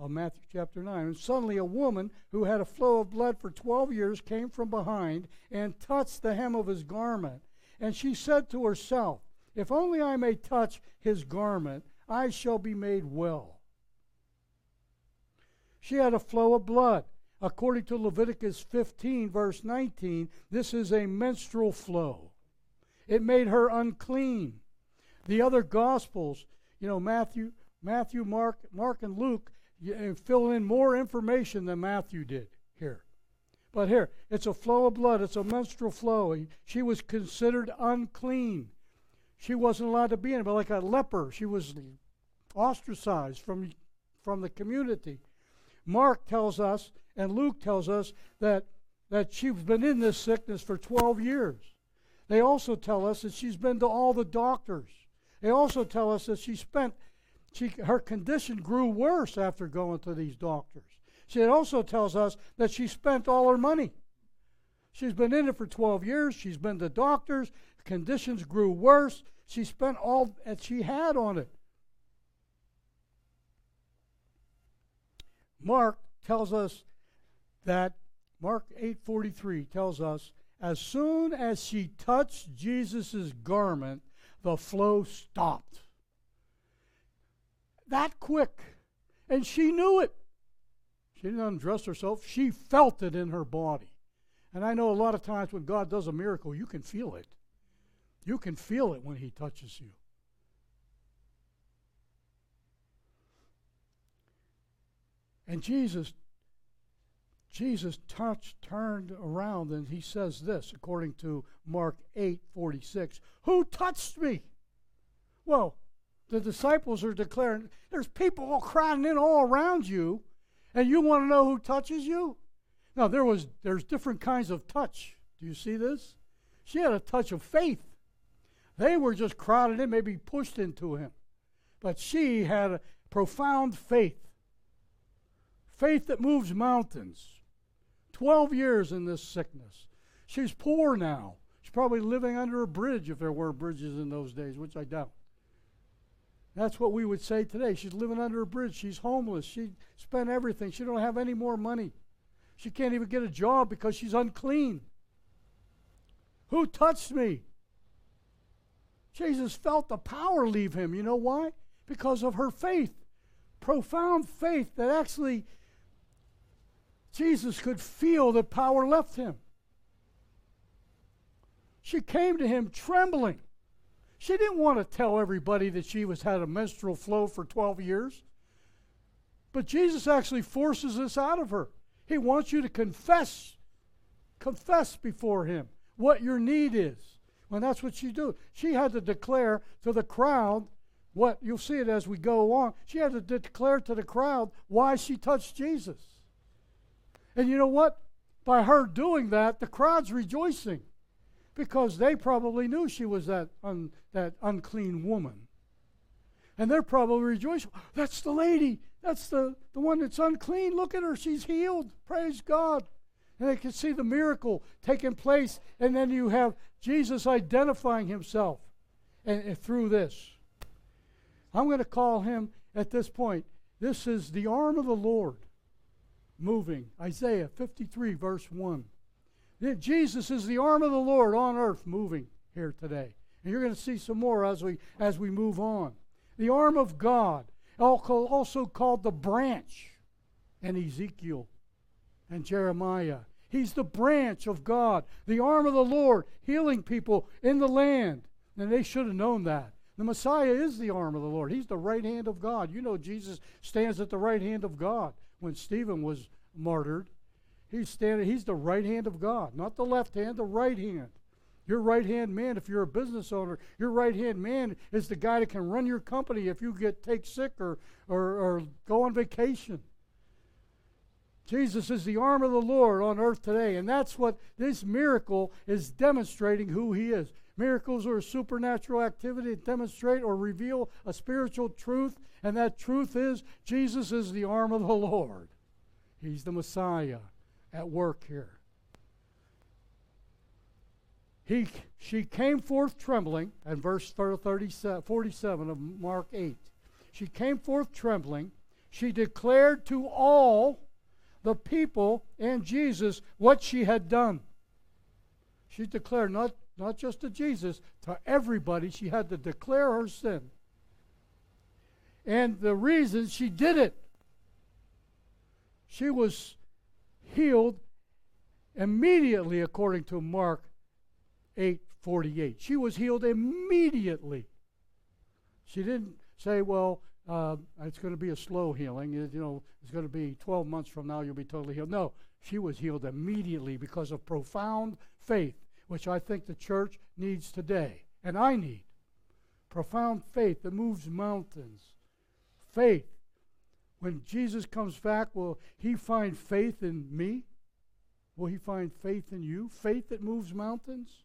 of Matthew chapter 9, and suddenly a woman who had a flow of blood for 12 years came from behind and touched the hem of his garment. And she said to herself, if only I may touch his garment, I shall be made well. She had a flow of blood. According to Leviticus 15, verse 19, this is a menstrual flow. It made her unclean. The other Gospels, you know, Matthew, Matthew, Mark, Mark, and Luke, uh, fill in more information than Matthew did here. But here, it's a flow of blood. It's a menstrual flow. She was considered unclean she wasn't allowed to be in it, but like a leper, she was ostracized from, from the community. Mark tells us, and Luke tells us, that, that she's been in this sickness for 12 years. They also tell us that she's been to all the doctors. They also tell us that she spent, she, her condition grew worse after going to these doctors. She also tells us that she spent all her money. She's been in it for 12 years. She's been to doctors. Conditions grew worse. She spent all that she had on it. Mark tells us that Mark 8:43 tells us as soon as she touched Jesus' garment, the flow stopped. That quick. And she knew it. She didn't undress herself, she felt it in her body. And I know a lot of times when God does a miracle, you can feel it. You can feel it when He touches you. And Jesus, Jesus touched, turned around, and he says this, according to Mark 8 46, Who touched me? Well, the disciples are declaring, There's people all crowding in all around you, and you want to know who touches you? Now there was there's different kinds of touch. Do you see this? She had a touch of faith. They were just crowded in, maybe pushed into him. But she had a profound faith faith that moves mountains. 12 years in this sickness. She's poor now. She's probably living under a bridge if there were bridges in those days, which I doubt. That's what we would say today. She's living under a bridge. She's homeless. She spent everything. She don't have any more money. She can't even get a job because she's unclean. Who touched me? Jesus felt the power leave him. You know why? Because of her faith. Profound faith that actually Jesus could feel the power left him. She came to him trembling. She didn't want to tell everybody that she was had a menstrual flow for 12 years. But Jesus actually forces this out of her. He wants you to confess, confess before him what your need is. Well, that's what she do. She had to declare to the crowd what you'll see it as we go along. She had to declare to the crowd why she touched Jesus. And you know what? By her doing that, the crowd's rejoicing because they probably knew she was that, un, that unclean woman. And they're probably rejoicing. That's the lady. That's the, the one that's unclean. Look at her. She's healed. Praise God. And they can see the miracle taking place. And then you have Jesus identifying himself and, and through this. I'm going to call him at this point. This is the arm of the Lord moving. Isaiah 53, verse 1. Jesus is the arm of the Lord on earth moving here today. And you're going to see some more as we, as we move on. The arm of God, also called the branch, and Ezekiel and Jeremiah. He's the branch of God, the arm of the Lord, healing people in the land. And they should have known that. The Messiah is the arm of the Lord. He's the right hand of God. You know, Jesus stands at the right hand of God when Stephen was martyred. He's standing, he's the right hand of God, not the left hand, the right hand. Your right hand man, if you're a business owner, your right hand man is the guy that can run your company if you get take sick or, or, or go on vacation. Jesus is the arm of the Lord on earth today, and that's what this miracle is demonstrating who he is. Miracles are a supernatural activity that demonstrate or reveal a spiritual truth, and that truth is Jesus is the arm of the Lord. He's the Messiah at work here. He, she came forth trembling, and verse 37, 47 of Mark 8. She came forth trembling. She declared to all the people and Jesus what she had done. She declared not, not just to Jesus, to everybody. She had to declare her sin. And the reason she did it, she was healed immediately, according to Mark 8:48. She was healed immediately. She didn't say, "Well, uh, it's going to be a slow healing. You know, it's going to be 12 months from now. You'll be totally healed." No, she was healed immediately because of profound faith, which I think the church needs today, and I need. Profound faith that moves mountains. Faith. When Jesus comes back, will he find faith in me? Will he find faith in you? Faith that moves mountains?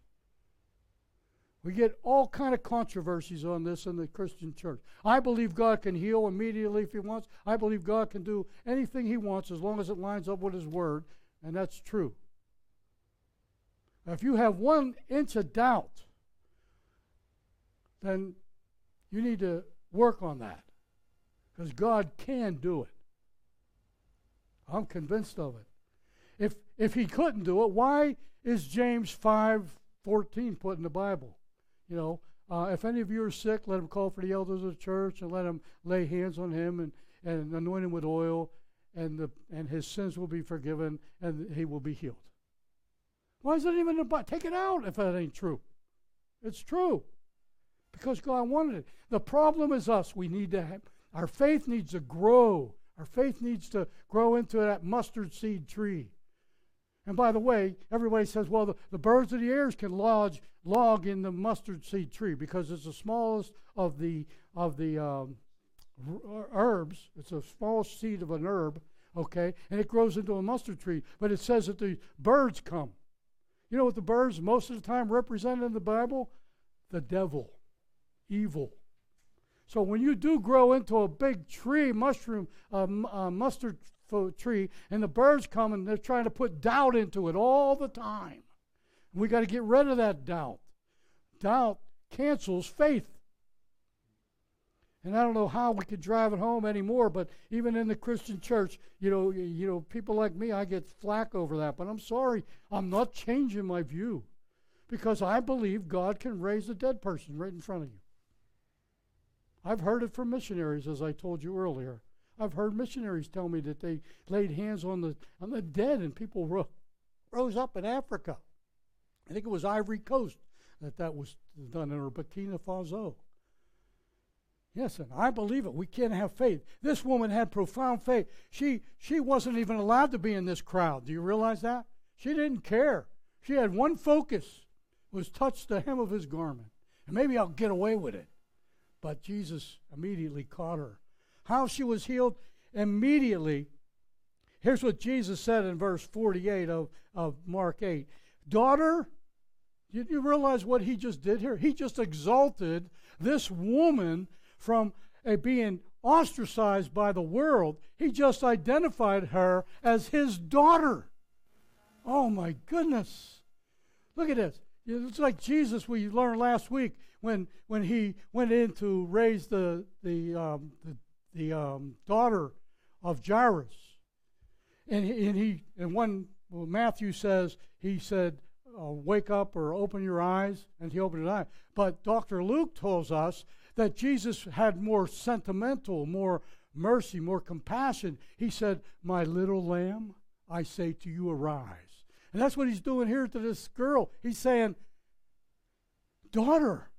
We get all kind of controversies on this in the Christian church. I believe God can heal immediately if he wants. I believe God can do anything he wants as long as it lines up with his word, and that's true. If you have one inch of doubt, then you need to work on that because God can do it. I'm convinced of it. If if he couldn't do it, why is James 5:14 put in the Bible? You know, uh, if any of you are sick, let him call for the elders of the church and let him lay hands on him and, and anoint him with oil, and the and his sins will be forgiven and he will be healed. Why is it even Bible? Take it out if that ain't true. It's true. Because God wanted it. The problem is us. We need to have, our faith needs to grow. Our faith needs to grow into that mustard seed tree. And by the way, everybody says, well, the, the birds of the air can lodge, log in the mustard seed tree because it's the smallest of the, of the um, herbs. It's a small seed of an herb, okay? And it grows into a mustard tree. But it says that the birds come. You know what the birds most of the time represent in the Bible? The devil, evil. So when you do grow into a big tree, mushroom, uh, uh, mustard tree, and the birds come and they're trying to put doubt into it all the time. We got to get rid of that doubt. Doubt cancels faith. And I don't know how we could drive it home anymore, but even in the Christian church, you know, you know, people like me, I get flack over that. But I'm sorry, I'm not changing my view because I believe God can raise a dead person right in front of you. I've heard it from missionaries, as I told you earlier. I've heard missionaries tell me that they laid hands on the on the dead and people ro- rose up in Africa. I think it was Ivory Coast that that was done in or Burkina Faso. Yes, and I believe it. We can't have faith. This woman had profound faith. She she wasn't even allowed to be in this crowd. Do you realize that? She didn't care. She had one focus was touch the hem of his garment. And maybe I'll get away with it. But Jesus immediately caught her. How she was healed immediately. Here's what Jesus said in verse 48 of, of Mark 8. Daughter, you, you realize what he just did here? He just exalted this woman from a being ostracized by the world, he just identified her as his daughter. Oh my goodness. Look at this. It's like Jesus we learned last week when when he went in to raise the the um, the, the um, daughter of Jairus, and he, and he and one well, Matthew says he said uh, wake up or open your eyes, and he opened his eyes. But Dr. Luke tells us that Jesus had more sentimental, more mercy, more compassion. He said, My little lamb, I say to you, arise. And that's what he's doing here to this girl. He's saying, Daughter,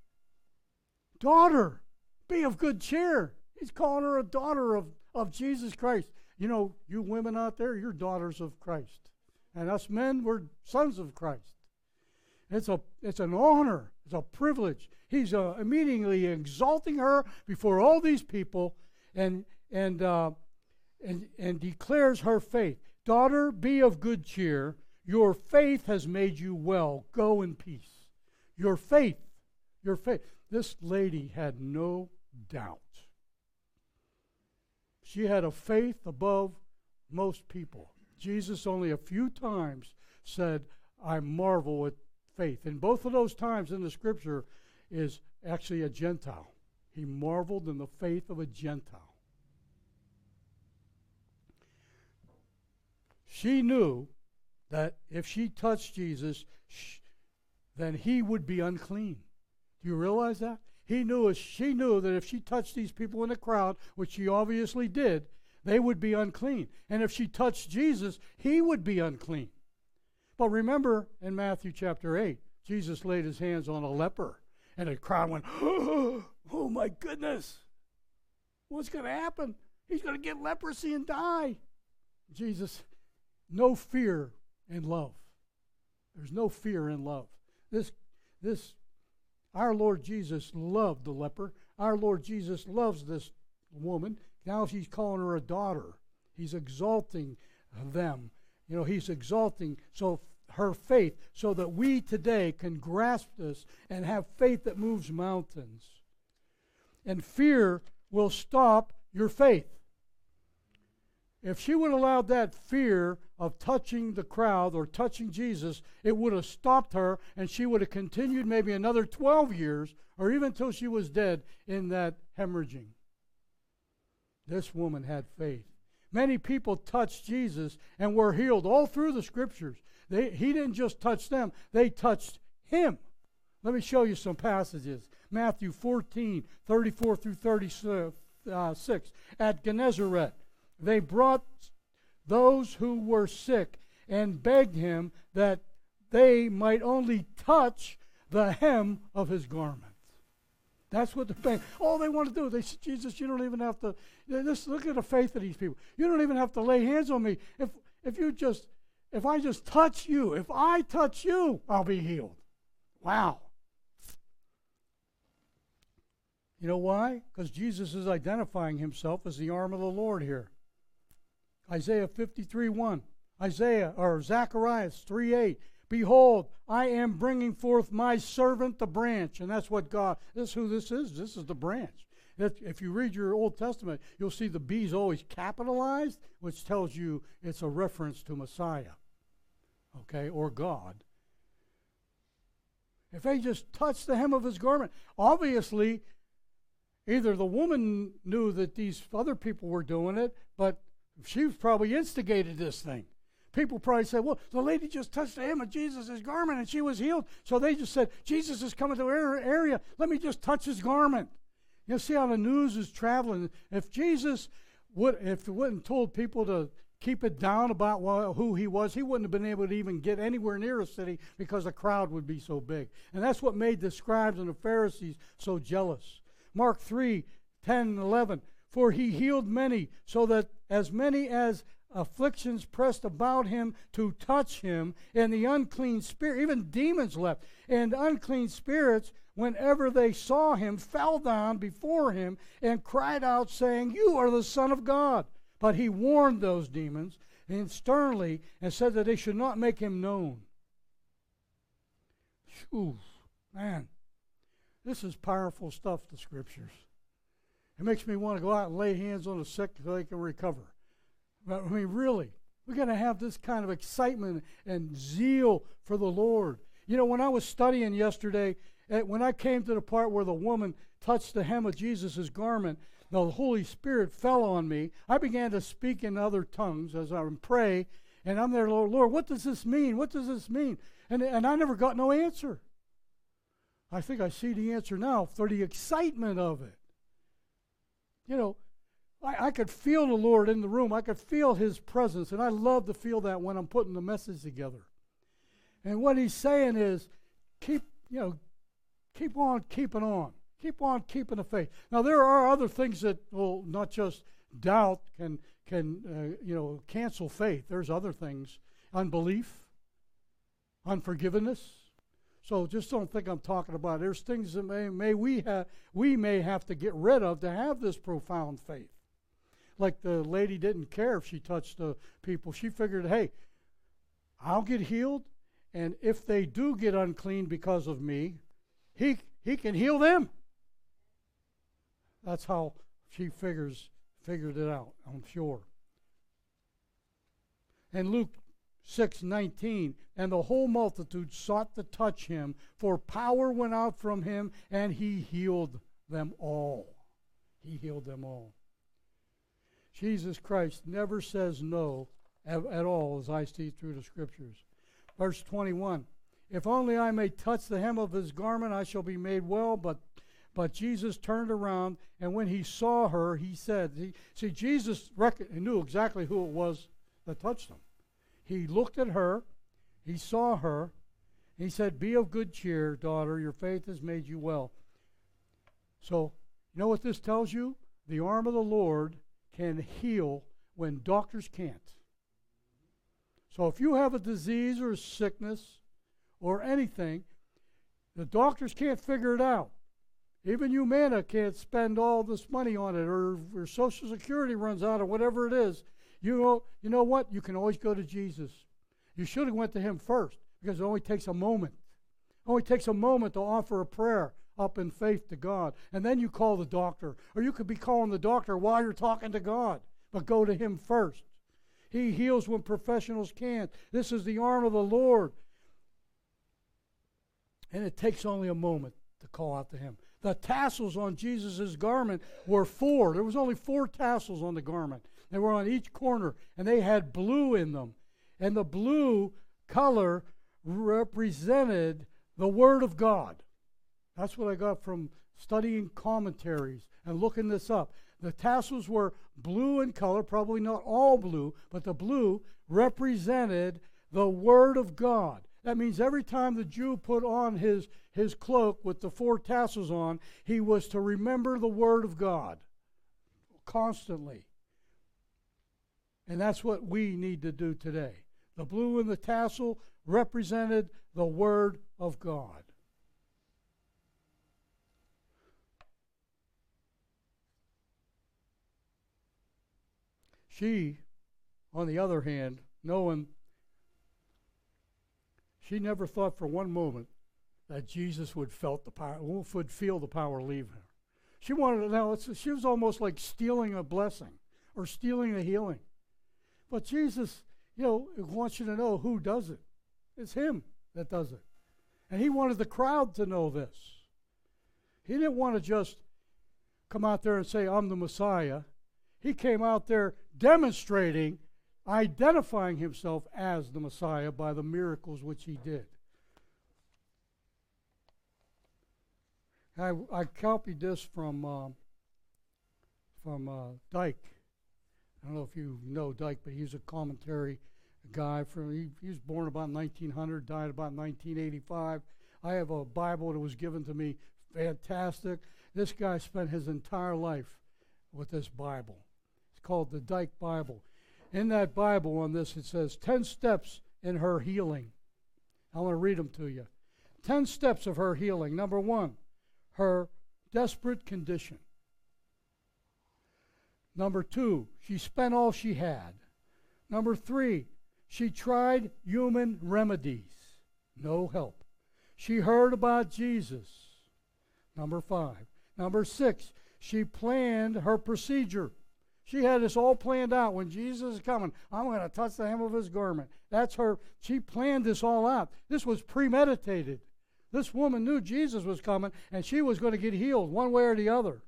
daughter, be of good cheer. He's calling her a daughter of, of Jesus Christ. You know, you women out there, you're daughters of Christ. And us men, we're sons of Christ. It's, a, it's an honor, it's a privilege. He's uh, immediately exalting her before all these people and, and, uh, and, and declares her faith. Daughter, be of good cheer. Your faith has made you well. Go in peace. Your faith, your faith. This lady had no doubt. She had a faith above most people. Jesus only a few times said, I marvel at faith. And both of those times in the scripture is actually a Gentile. He marveled in the faith of a Gentile. She knew that if she touched Jesus, then he would be unclean. Do you realize that? He knew she knew that if she touched these people in the crowd, which she obviously did, they would be unclean. And if she touched Jesus, he would be unclean. But remember in Matthew chapter 8, Jesus laid his hands on a leper, and the crowd went, Oh, [GASPS] oh my goodness, what's going to happen? He's going to get leprosy and die. Jesus, no fear in love. There's no fear in love. This, this, our Lord Jesus loved the leper. Our Lord Jesus loves this woman. Now he's calling her a daughter. He's exalting them. You know, he's exalting so her faith so that we today can grasp this and have faith that moves mountains. And fear will stop your faith. If she would have allowed that fear of touching the crowd or touching Jesus, it would have stopped her and she would have continued maybe another 12 years or even until she was dead in that hemorrhaging. This woman had faith. Many people touched Jesus and were healed all through the scriptures. They, he didn't just touch them, they touched him. Let me show you some passages. Matthew 14, 34 through 36. At Gennesaret, they brought those who were sick and begged him that they might only touch the hem of his garment. That's what they're saying. All they want to do, they say, Jesus, you don't even have to. Just look at the faith of these people. You don't even have to lay hands on me. If if you just, if I just touch you, if I touch you, I'll be healed. Wow. You know why? Because Jesus is identifying himself as the arm of the Lord here. Isaiah 53 1. Isaiah, or Zacharias 3 8. Behold, I am bringing forth my servant the branch. And that's what God, this is who this is. This is the branch. If you read your Old Testament, you'll see the B's always capitalized, which tells you it's a reference to Messiah, okay, or God. If they just touched the hem of his garment, obviously either the woman knew that these other people were doing it, but she probably instigated this thing. People probably said, well, the lady just touched the hem of Jesus' garment and she was healed. So they just said, Jesus is coming to our area. Let me just touch his garment. You see how the news is traveling. If Jesus would, if he wouldn't told people to keep it down about who he was, he wouldn't have been able to even get anywhere near a city because the crowd would be so big. And that's what made the scribes and the Pharisees so jealous. Mark 3 10 and 11. For he healed many, so that as many as afflictions pressed about him to touch him, and the unclean spirit, even demons left, and unclean spirits, whenever they saw him, fell down before him and cried out, saying, You are the Son of God. But he warned those demons and sternly and said that they should not make him known. Ooh, man, this is powerful stuff, the scriptures. It makes me want to go out and lay hands on the sick so they can recover. But I mean, really, we got to have this kind of excitement and zeal for the Lord. You know, when I was studying yesterday, eh, when I came to the part where the woman touched the hem of Jesus' garment, the Holy Spirit fell on me. I began to speak in other tongues as I pray, and I'm there, Lord, Lord, what does this mean? What does this mean? And, and I never got no answer. I think I see the answer now for the excitement of it. You know, I, I could feel the Lord in the room. I could feel His presence, and I love to feel that when I'm putting the message together. And what He's saying is, keep, you know, keep on keeping on. Keep on keeping the faith. Now there are other things that will not just doubt can can uh, you know cancel faith. There's other things, unbelief, unforgiveness. So just don't think I'm talking about. It. There's things that may, may we have we may have to get rid of to have this profound faith. Like the lady didn't care if she touched the people. She figured, hey, I'll get healed, and if they do get unclean because of me, he he can heal them. That's how she figures figured it out, I'm sure. And Luke 6:19 and the whole multitude sought to touch him for power went out from him and he healed them all. He healed them all. Jesus Christ never says no at, at all as I see through the scriptures. Verse 21 If only I may touch the hem of his garment, I shall be made well. But but Jesus turned around, and when he saw her, he said, he, See, Jesus rec- knew exactly who it was that touched him. He looked at her, he saw her, he said, Be of good cheer, daughter, your faith has made you well. So, you know what this tells you? The arm of the Lord can heal when doctors can't. So, if you have a disease or a sickness or anything, the doctors can't figure it out. Even Humana can't spend all this money on it, or, or Social Security runs out, or whatever it is. You know, you know what? You can always go to Jesus. You should have went to Him first, because it only takes a moment. It only takes a moment to offer a prayer up in faith to God, and then you call the doctor, or you could be calling the doctor while you're talking to God. But go to Him first. He heals when professionals can't. This is the arm of the Lord. And it takes only a moment to call out to Him. The tassels on Jesus' garment were four. There was only four tassels on the garment. They were on each corner, and they had blue in them. And the blue color represented the Word of God. That's what I got from studying commentaries and looking this up. The tassels were blue in color, probably not all blue, but the blue represented the Word of God. That means every time the Jew put on his, his cloak with the four tassels on, he was to remember the Word of God constantly. And that's what we need to do today. The blue and the tassel represented the Word of God. She, on the other hand, knowing she never thought for one moment that Jesus would felt the power, would feel the power leave her. She wanted to know. She was almost like stealing a blessing or stealing a healing. But Jesus, you know, wants you to know who does it. It's Him that does it, and He wanted the crowd to know this. He didn't want to just come out there and say, I'm the Messiah. He came out there demonstrating, identifying himself as the Messiah by the miracles which he did. I, I copied this from uh, from uh, Dake. I don't know if you know Dake, but he's a commentary guy. From he, he was born about 1900, died about 1985. I have a Bible that was given to me, fantastic. This guy spent his entire life with this Bible. It's called the Dake Bible. In that Bible, on this, it says 10 steps in her healing. I want to read them to you. 10 steps of her healing. Number one, her desperate condition. Number two, she spent all she had. Number three, she tried human remedies. No help. She heard about Jesus. Number five. Number six, she planned her procedure. She had this all planned out. When Jesus is coming, I'm going to touch the hem of his garment. That's her. She planned this all out. This was premeditated. This woman knew Jesus was coming and she was going to get healed one way or the other.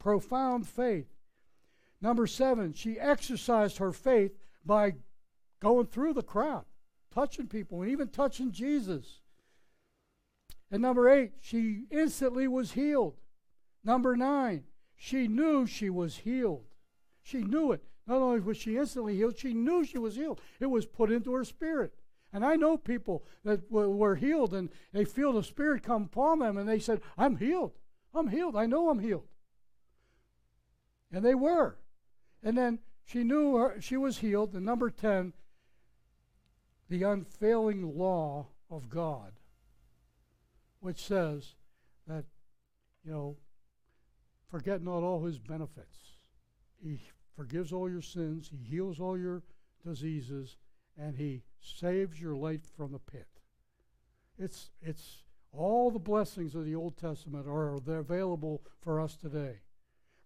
Profound faith. Number seven, she exercised her faith by going through the crowd, touching people, and even touching Jesus. And number eight, she instantly was healed. Number nine, she knew she was healed. She knew it. Not only was she instantly healed, she knew she was healed. It was put into her spirit. And I know people that were healed and they feel the Spirit come upon them and they said, I'm healed. I'm healed. I know I'm healed. And they were. And then she knew her, she was healed. And number 10, the unfailing law of God, which says that, you know, forget not all his benefits. He forgives all your sins, he heals all your diseases, and he saves your life from the pit. It's, it's all the blessings of the Old Testament are available for us today.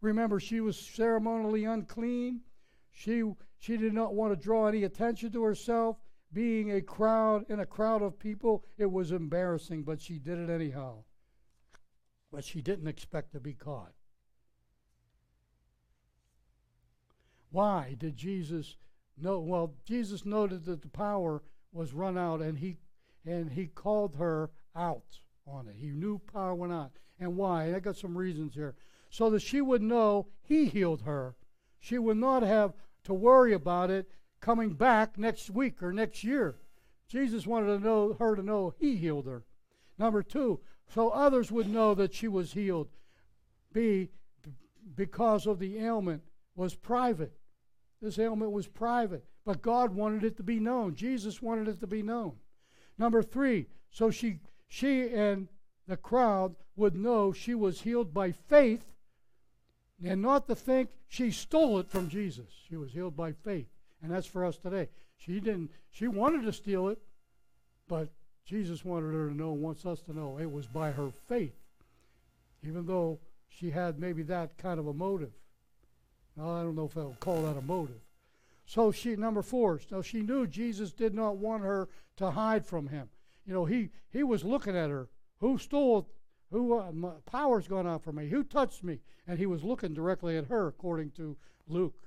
Remember, she was ceremonially unclean. She, she did not want to draw any attention to herself. Being a crowd in a crowd of people, it was embarrassing, but she did it anyhow. But she didn't expect to be caught. Why did Jesus know? Well, Jesus noted that the power was run out, and he and he called her out on it. He knew power went out, and why? And I got some reasons here so that she would know He healed her. She would not have to worry about it coming back next week or next year. Jesus wanted to know her to know He healed her. Number two, so others would know that she was healed. B, because of the ailment was private. This ailment was private, but God wanted it to be known. Jesus wanted it to be known. Number three, so she she and the crowd would know she was healed by faith and not to think she stole it from Jesus. She was healed by faith. And that's for us today. She didn't, she wanted to steal it, but Jesus wanted her to know, wants us to know, it was by her faith. Even though she had maybe that kind of a motive. Now, I don't know if I'll call that a motive. So she, number four, so she knew Jesus did not want her to hide from him. You know, he, he was looking at her. Who stole who uh, power's gone out from me? Who touched me? And he was looking directly at her, according to Luke.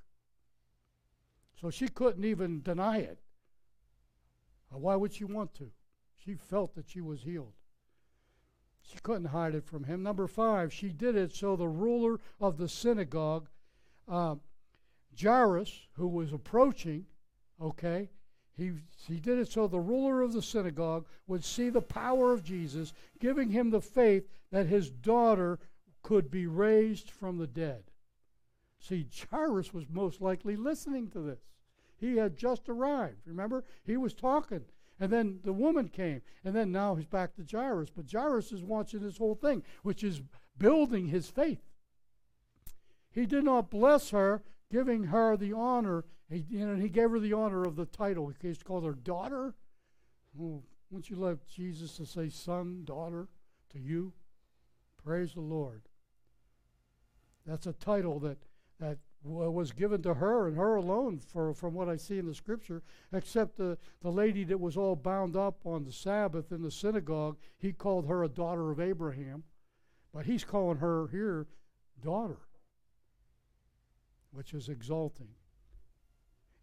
So she couldn't even deny it. Uh, why would she want to? She felt that she was healed. She couldn't hide it from him. Number five, she did it so the ruler of the synagogue, uh, Jairus, who was approaching, okay, he, he did it so the ruler of the synagogue would see the power of Jesus, giving him the faith that his daughter could be raised from the dead. See, Jairus was most likely listening to this. He had just arrived. Remember? He was talking. And then the woman came. And then now he's back to Jairus. But Jairus is watching this whole thing, which is building his faith. He did not bless her, giving her the honor he, he gave her the honor of the title. He called her daughter. Oh, won't you let Jesus to say son, daughter to you? Praise the Lord. That's a title that that was given to her and her alone, for from what I see in the Scripture. Except the the lady that was all bound up on the Sabbath in the synagogue, he called her a daughter of Abraham, but he's calling her here daughter, which is exalting.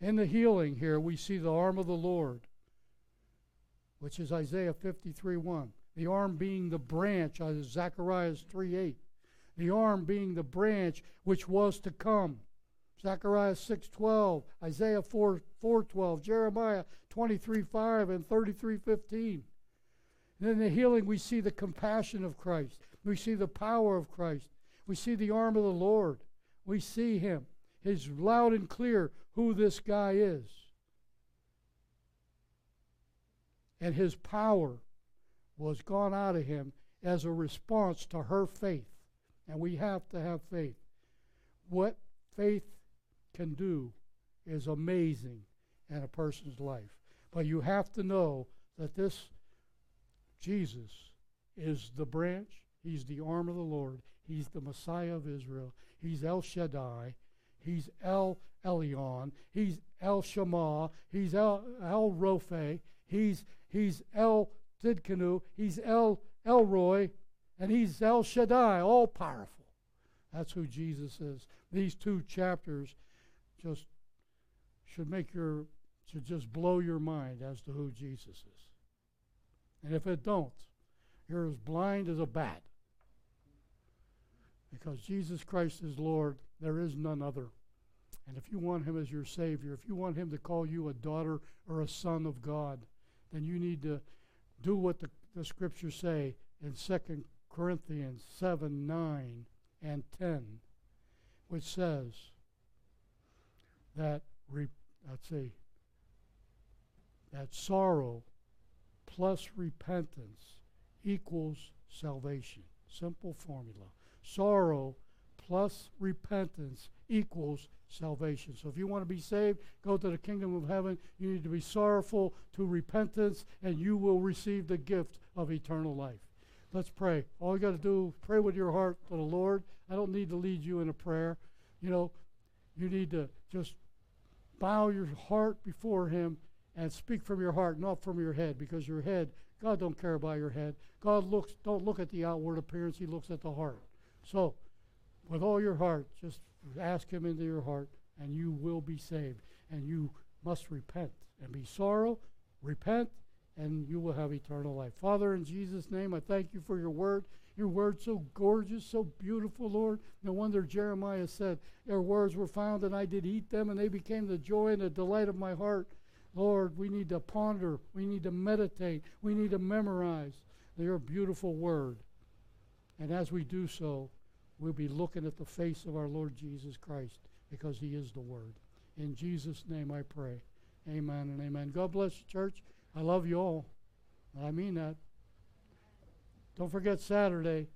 In the healing here, we see the arm of the Lord, which is Isaiah 53 1. The arm being the branch, uh, Zechariah 3 8. The arm being the branch which was to come. Zechariah 6:12, Isaiah 4 4:12, Jeremiah 23:5 and 33:15. And in the healing we see the compassion of Christ. We see the power of Christ. We see the arm of the Lord. We see him. It's loud and clear who this guy is. And his power was gone out of him as a response to her faith. And we have to have faith. What faith can do is amazing in a person's life. But you have to know that this Jesus is the branch, he's the arm of the Lord, he's the Messiah of Israel, he's El Shaddai, he's El Elyon, he's El Shammah, he's El El Rophe, he's he's El Tidkanu, he's El Elroy, and he's El Shaddai, all powerful. That's who Jesus is. These two chapters just should make your should just blow your mind as to who Jesus is. And if it don't, you're as blind as a bat. Because Jesus Christ is Lord, there is none other. And if you want him as your Savior, if you want him to call you a daughter or a son of God, then you need to do what the, the scriptures say in 2 Corinthians 7, 9, and 10, which says that, re, let's see, that sorrow plus repentance equals salvation. Simple formula. Sorrow plus repentance equals salvation. So if you want to be saved, go to the kingdom of heaven. You need to be sorrowful to repentance, and you will receive the gift of eternal life. Let's pray. All you got to do, pray with your heart to the Lord. I don't need to lead you in a prayer. You know, you need to just bow your heart before Him and speak from your heart, not from your head, because your head, God don't care about your head. God looks, don't look at the outward appearance, He looks at the heart. So, with all your heart, just ask Him into your heart, and you will be saved. And you must repent and be sorrow, repent, and you will have eternal life. Father, in Jesus' name, I thank you for your word. Your word so gorgeous, so beautiful, Lord. No wonder Jeremiah said, Your words were found, and I did eat them, and they became the joy and the delight of my heart. Lord, we need to ponder, we need to meditate, we need to memorize your beautiful word. And as we do so, we'll be looking at the face of our Lord Jesus Christ because he is the word. In Jesus' name I pray. Amen and amen. God bless you, church. I love you all. I mean that. Don't forget Saturday.